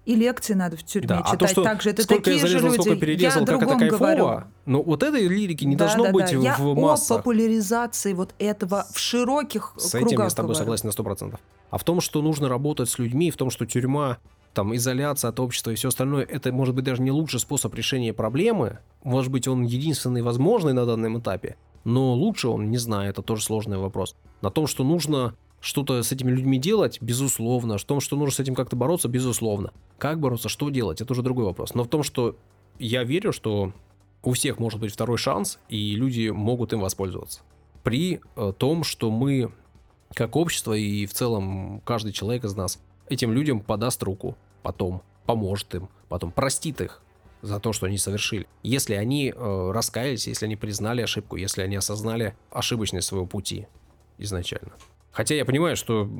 И лекции надо в тюрьме да, читать а то, что также. Это сколько такие я зарезал, же люди. сколько перерезал, я как это кайфово. Говорю. Но вот этой лирики не да, должно да, быть да. в я массах. о популяризации вот этого в широких С кругах этим я с тобой говорю. согласен на 100%. А в том, что нужно работать с людьми, в том, что тюрьма там изоляция от общества и все остальное, это может быть даже не лучший способ решения проблемы. Может быть, он единственный возможный на данном этапе, но лучше он, не знаю, это тоже сложный вопрос. На том, что нужно что-то с этими людьми делать, безусловно. В том, что нужно с этим как-то бороться, безусловно. Как бороться, что делать, это уже другой вопрос. Но в том, что я верю, что у всех может быть второй шанс, и люди могут им воспользоваться. При э, том, что мы, как общество и в целом каждый человек из нас, этим людям подаст руку потом, поможет им, потом простит их за то, что они совершили. Если они э, раскаялись, если они признали ошибку, если они осознали ошибочность своего пути изначально. Хотя я понимаю, что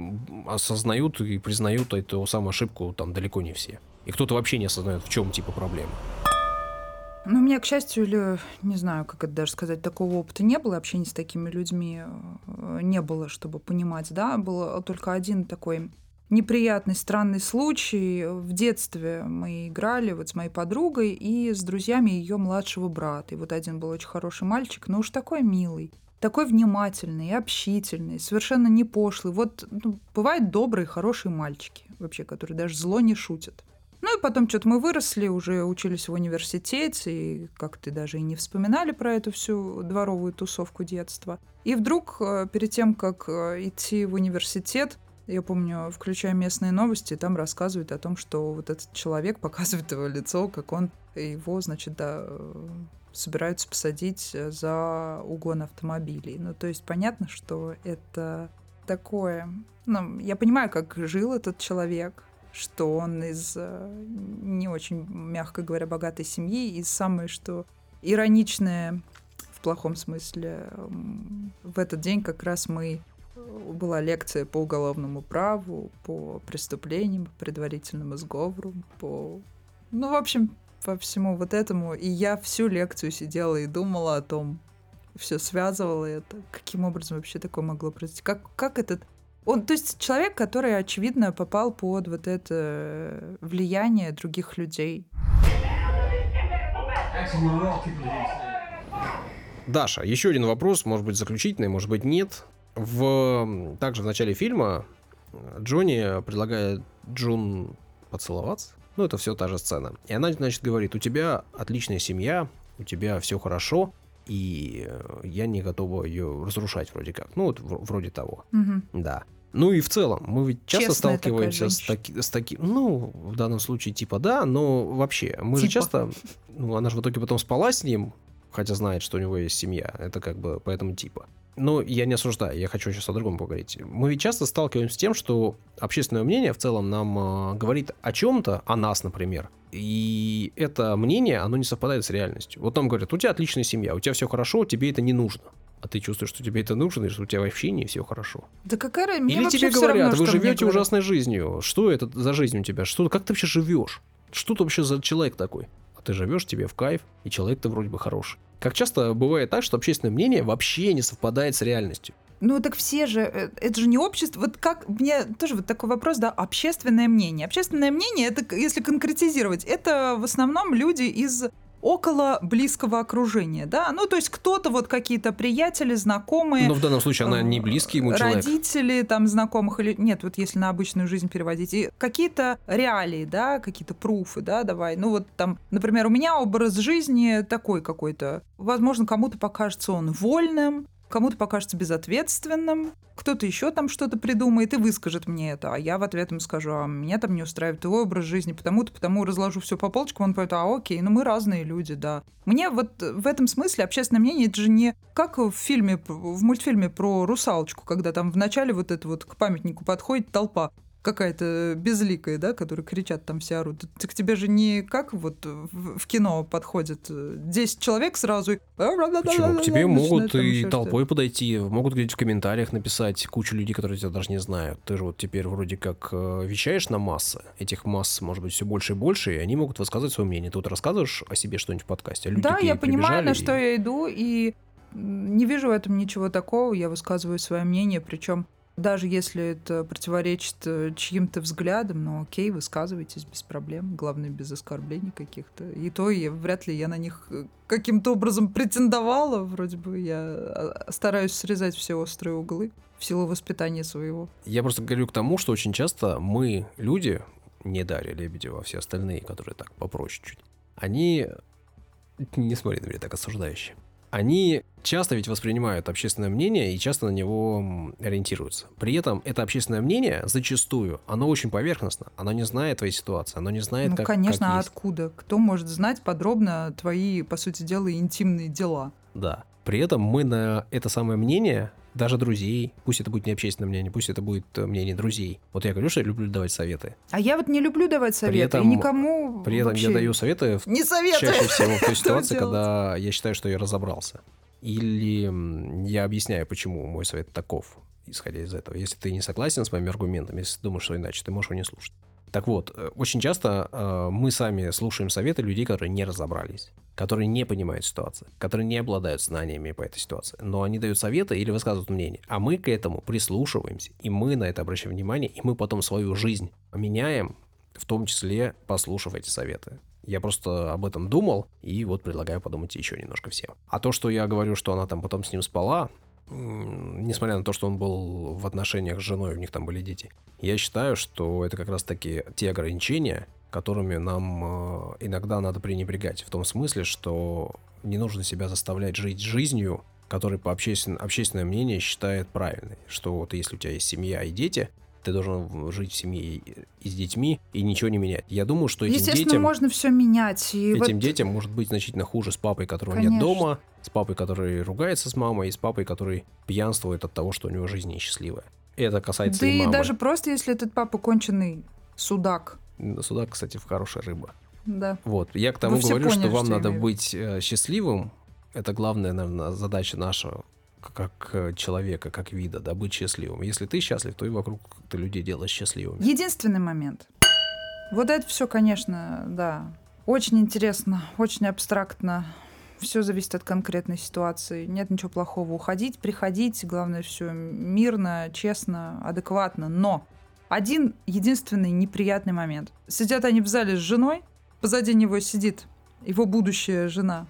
осознают и признают эту самую ошибку там далеко не все. И кто-то вообще не осознает, в чем типа проблема. Ну, у меня, к счастью, или не знаю, как это даже сказать, такого опыта не было, общения с такими людьми э, не было, чтобы понимать, да, был только один такой неприятный, странный случай. В детстве мы играли вот с моей подругой и с друзьями ее младшего брата. И вот один был очень хороший мальчик, но уж такой милый такой внимательный, общительный, совершенно не пошлый. Вот ну, бывают добрые, хорошие мальчики, вообще, которые даже зло не шутят. Ну и потом что-то мы выросли, уже учились в университете, и как-то даже и не вспоминали про эту всю дворовую тусовку детства. И вдруг, э, перед тем, как э, идти в университет, я помню, включая местные новости, там рассказывают о том, что вот этот человек [LAUGHS] показывает его лицо, как он его, значит, да, э, собираются посадить за угон автомобилей. Ну, то есть понятно, что это такое... Ну, я понимаю, как жил этот человек, что он из э, не очень, мягко говоря, богатой семьи, и самое, что ироничное в плохом смысле, в этот день как раз мы э, была лекция по уголовному праву, по преступлениям, по предварительному сговору, по... Ну, в общем, по всему вот этому. И я всю лекцию сидела и думала о том, все связывала это, каким образом вообще такое могло произойти, как, как этот он, то есть человек, который, очевидно, попал под вот это влияние других людей. Даша, еще один вопрос, может быть заключительный, может быть нет. В также в начале фильма Джонни предлагает Джун поцеловаться. Ну, это все та же сцена. И она, значит, говорит, у тебя отличная семья, у тебя все хорошо, и я не готова ее разрушать вроде как. Ну, вот вроде того. Угу. Да. Ну и в целом, мы ведь часто Честная сталкиваемся с, таки, с таким, ну, в данном случае типа да, но вообще, мы типа. же часто, ну, она же в итоге потом спала с ним, хотя знает, что у него есть семья, это как бы поэтому типа. Но я не осуждаю, я хочу сейчас о другом поговорить. Мы ведь часто сталкиваемся с тем, что общественное мнение в целом нам э, говорит о чем-то, о нас, например, и это мнение, оно не совпадает с реальностью. Вот нам говорят, у тебя отличная семья, у тебя все хорошо, тебе это не нужно а ты чувствуешь, что тебе это нужно, и что у тебя вообще не все хорошо. Да какая разница? Или тебе говорят, равно, вы живете ужасной жизнью. Что это за жизнь у тебя? Что, как ты вообще живешь? Что ты вообще за человек такой? Ты живешь, тебе в кайф, и человек-то вроде бы хороший. Как часто бывает так, что общественное мнение вообще не совпадает с реальностью. Ну так все же, э, это же не общество. Вот как, мне тоже вот такой вопрос, да, общественное мнение. Общественное мнение, это, если конкретизировать, это в основном люди из около близкого окружения, да, ну то есть кто-то вот какие-то приятели, знакомые. Но в данном случае она не близкий ему человек. Родители там знакомых или нет, вот если на обычную жизнь переводить, и какие-то реалии, да, какие-то пруфы, да, давай. Ну вот там, например, у меня образ жизни такой какой-то. Возможно, кому-то покажется он вольным, Кому-то покажется безответственным, кто-то еще там что-то придумает и выскажет мне это, а я в ответ ему скажу, а меня там не устраивает твой образ жизни, потому-то, потому разложу все по полочкам, он поет, а окей, ну мы разные люди, да. Мне вот в этом смысле общественное мнение, это же не как в фильме, в мультфильме про русалочку, когда там в начале вот это вот к памятнику подходит толпа какая-то безликая, да, которые кричат там все орут. Так тебе же не как вот в, кино подходит 10 человек сразу и... Почему? К тебе могут и толпой подойти, могут где-нибудь в комментариях написать кучу людей, которые тебя даже не знают. Ты же вот теперь вроде как э, вещаешь на массы. Этих масс может быть все больше и больше, и они могут высказывать свое мнение. Ты вот рассказываешь о себе что-нибудь в подкасте. А люди да, я понимаю, на и... что я иду, и не вижу в этом ничего такого. Я высказываю свое мнение, причем даже если это противоречит э, чьим-то взглядам, ну окей, высказывайтесь без проблем, главное, без оскорблений каких-то. И то я, вряд ли я на них э, каким-то образом претендовала, вроде бы я а, стараюсь срезать все острые углы в силу воспитания своего. Я просто говорю к тому, что очень часто мы, люди, не Дарья Лебедева, а все остальные, которые так попроще чуть, они, не смотри на меня так осуждающе, они часто ведь воспринимают общественное мнение и часто на него ориентируются. При этом это общественное мнение зачастую, оно очень поверхностно, оно не знает твоей ситуации, оно не знает, ну, как конечно, как а откуда? Кто может знать подробно твои, по сути дела, интимные дела? Да. При этом мы на это самое мнение, даже друзей, пусть это будет не общественное мнение, пусть это будет э, мнение друзей. Вот я говорю, что я люблю давать советы. А я вот не люблю давать советы, этом- и никому При этом вообще я даю советы не советую. чаще всего в [LAUGHS] той ситуации, когда я считаю, что я разобрался. Или я объясняю, почему мой совет таков, исходя из этого. Если ты не согласен с моими аргументами, если ты думаешь, что иначе, ты можешь его не слушать. Так вот, э, очень часто э, мы сами слушаем советы людей, которые не разобрались, которые не понимают ситуацию, которые не обладают знаниями по этой ситуации. Но они дают советы или высказывают мнение. А мы к этому прислушиваемся, и мы на это обращаем внимание, и мы потом свою жизнь меняем, в том числе послушав эти советы. Я просто об этом думал, и вот предлагаю подумать еще немножко всем. А то, что я говорю, что она там потом с ним спала, несмотря на то, что он был в отношениях с женой, у них там были дети, я считаю, что это как раз-таки те ограничения, которыми нам э, иногда надо пренебрегать. В том смысле, что не нужно себя заставлять жить жизнью, которую по обществен... общественное мнение считает правильной. Что вот если у тебя есть семья и дети, ты должен жить в семье и, и с детьми и ничего не менять. Я думаю, что этим Естественно, детям... можно все менять. И Этим вот детям может быть значительно хуже с папой, которого нет Конечно. дома, с папой, который ругается с мамой, и с папой, который пьянствует от того, что у него жизнь несчастливая. И это касается Да и и мамы. даже просто, если этот папа конченый судак. Сюда, кстати, в хорошая рыба. Да. Вот, я к тому Вы говорю, что поняли, вам что надо быть э, счастливым. Это главная, наверное, задача наша к- как э, человека, как вида, да, быть счастливым. Если ты счастлив, то и вокруг ты людей делаешь счастливыми. Единственный момент. Вот это все, конечно, да. Очень интересно, очень абстрактно. Все зависит от конкретной ситуации. Нет ничего плохого. Уходить, приходить, главное, все мирно, честно, адекватно. Но один единственный неприятный момент. Сидят они в зале с женой, позади него сидит его будущая жена.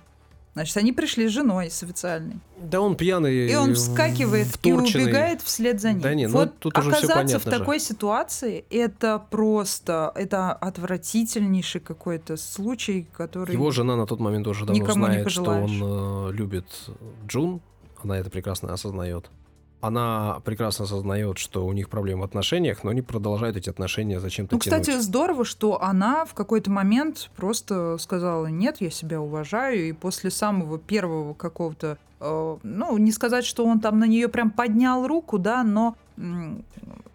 Значит, они пришли с женой, с официальной. Да он пьяный. И он вскакивает и вторченный. убегает вслед за ним. Да не, ну вот тут уже всё оказаться в понятно же. такой ситуации это просто это отвратительнейший какой-то случай, который Его жена на тот момент уже давно знает, что он э, любит Джун. Она это прекрасно осознает. Она прекрасно осознает, что у них проблемы в отношениях, но они продолжают эти отношения зачем-то Ну, кстати, тянуть. здорово, что она в какой-то момент просто сказала, нет, я себя уважаю, и после самого первого какого-то, э, ну, не сказать, что он там на нее прям поднял руку, да, но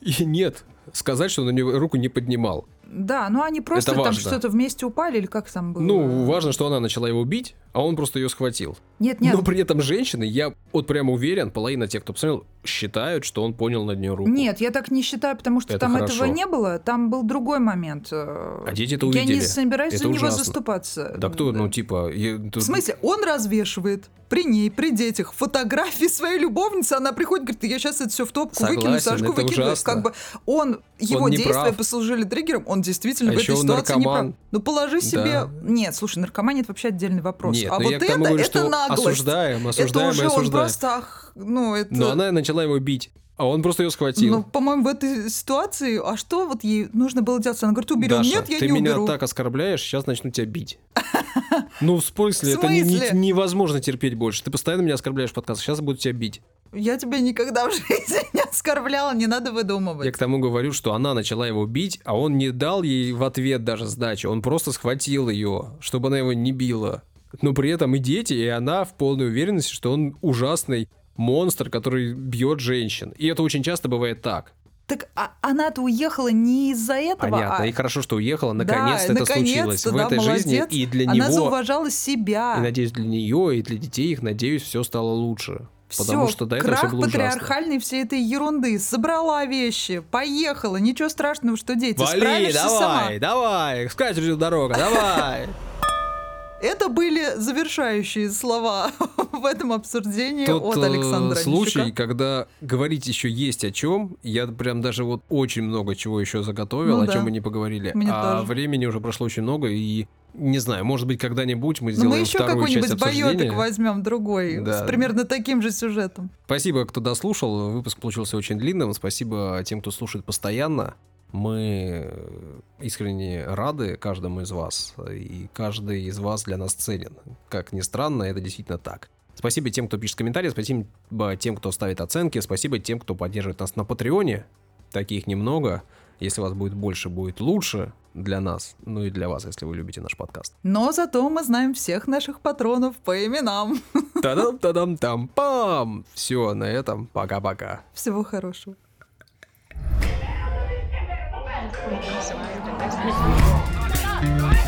И нет, сказать, что он на него руку не поднимал. да, ну они просто там что-то вместе упали или как там было? Ну, важно, что она начала его бить, а он просто ее схватил. Нет, нет, Но при этом женщины, я вот прямо уверен, половина тех, кто посмотрел, считают, что он понял над нее руку. Нет, я так не считаю, потому что Это там хорошо. этого не было. Там был другой момент. э, А дети это Я не увидели. собираюсь Это за него ужасно. заступаться. Да кто, ну типа... я- В смысле, он развешивает при ней, при детях фотографии своей любовницы, она приходит, говорит, я сейчас это все в топку выкину, Согласен, сажку это выкину. ужасно. Как бы он, его не действия прав. послужили триггером, он действительно А в этой он ситуации не наркоман. прав. Ну положи себе... Да. Нет, слушай, наркомания это вообще отдельный вопрос. Нет, а но вот я это, тому говорю, это что наглость. осуждаем, это осуждаем уже и он осуждаем. просто, ах, ну это... Но она начала его бить, а он просто ее схватил. Ну, по-моему, в этой ситуации, а что вот ей нужно было делать? Она говорит, уберем. Даша, Нет, я ты не меня уберу. так оскорбляешь, сейчас начну тебя бить. [LAUGHS] Ну, в смысле, это невозможно терпеть больше. Ты постоянно меня оскорбляешь в подкаст, сейчас буду тебя бить. Я тебя никогда в [LAUGHS] жизни не оскорбляла, не надо выдумывать. Я к тому говорю, что она начала его бить, а он не дал ей в ответ даже сдачи. Он просто схватил ее, чтобы она его не била. Но при этом и дети, и она в полной уверенности, что он ужасный монстр, который бьет женщин. И это очень часто бывает так. Так а она-то уехала не из-за этого, Понятно. а... И хорошо, что уехала. Да, Наконец-то это случилось наконец-то, в да, этой жизни. молодец. И для Она него, зауважала себя. и надеюсь, для нее, и для детей их, надеюсь, все стало лучше. Потому Всё, что до этого все крах было ужасно. патриархальной всей этой ерунды. Собрала вещи, поехала. Ничего страшного, что дети. Вали, давай, сама. давай, с катертью дорога, давай. Это были завершающие слова [LAUGHS] в этом обсуждении Тот от э, Александра случай, Онищука. когда говорить еще есть о чем, я прям даже вот очень много чего еще заготовил, Ну о да. чем мы не поговорили. Мне а тоже. времени уже прошло очень много, и не знаю, может быть, когда-нибудь мы сделаем мы еще вторую часть какой-нибудь обсуждения. возьмем другой, Да. с примерно таким же сюжетом. Спасибо, кто дослушал. Выпуск получился очень длинным. Спасибо тем, кто слушает постоянно. Мы э, искренне рады каждому из вас. И каждый из вас для нас ценен. Как ни странно, это действительно так. Спасибо тем, кто пишет комментарии, спасибо тем, кто ставит оценки, спасибо тем, кто поддерживает нас на Патреоне. Таких немного. Если вас будет больше, будет лучше для нас, ну и для вас, если вы любите наш подкаст. Но зато мы знаем всех наших патронов по именам. [LAUGHS] Та-дам, та-дам, там, пам! Все, на этом пока-пока. Всего хорошего. Yeah.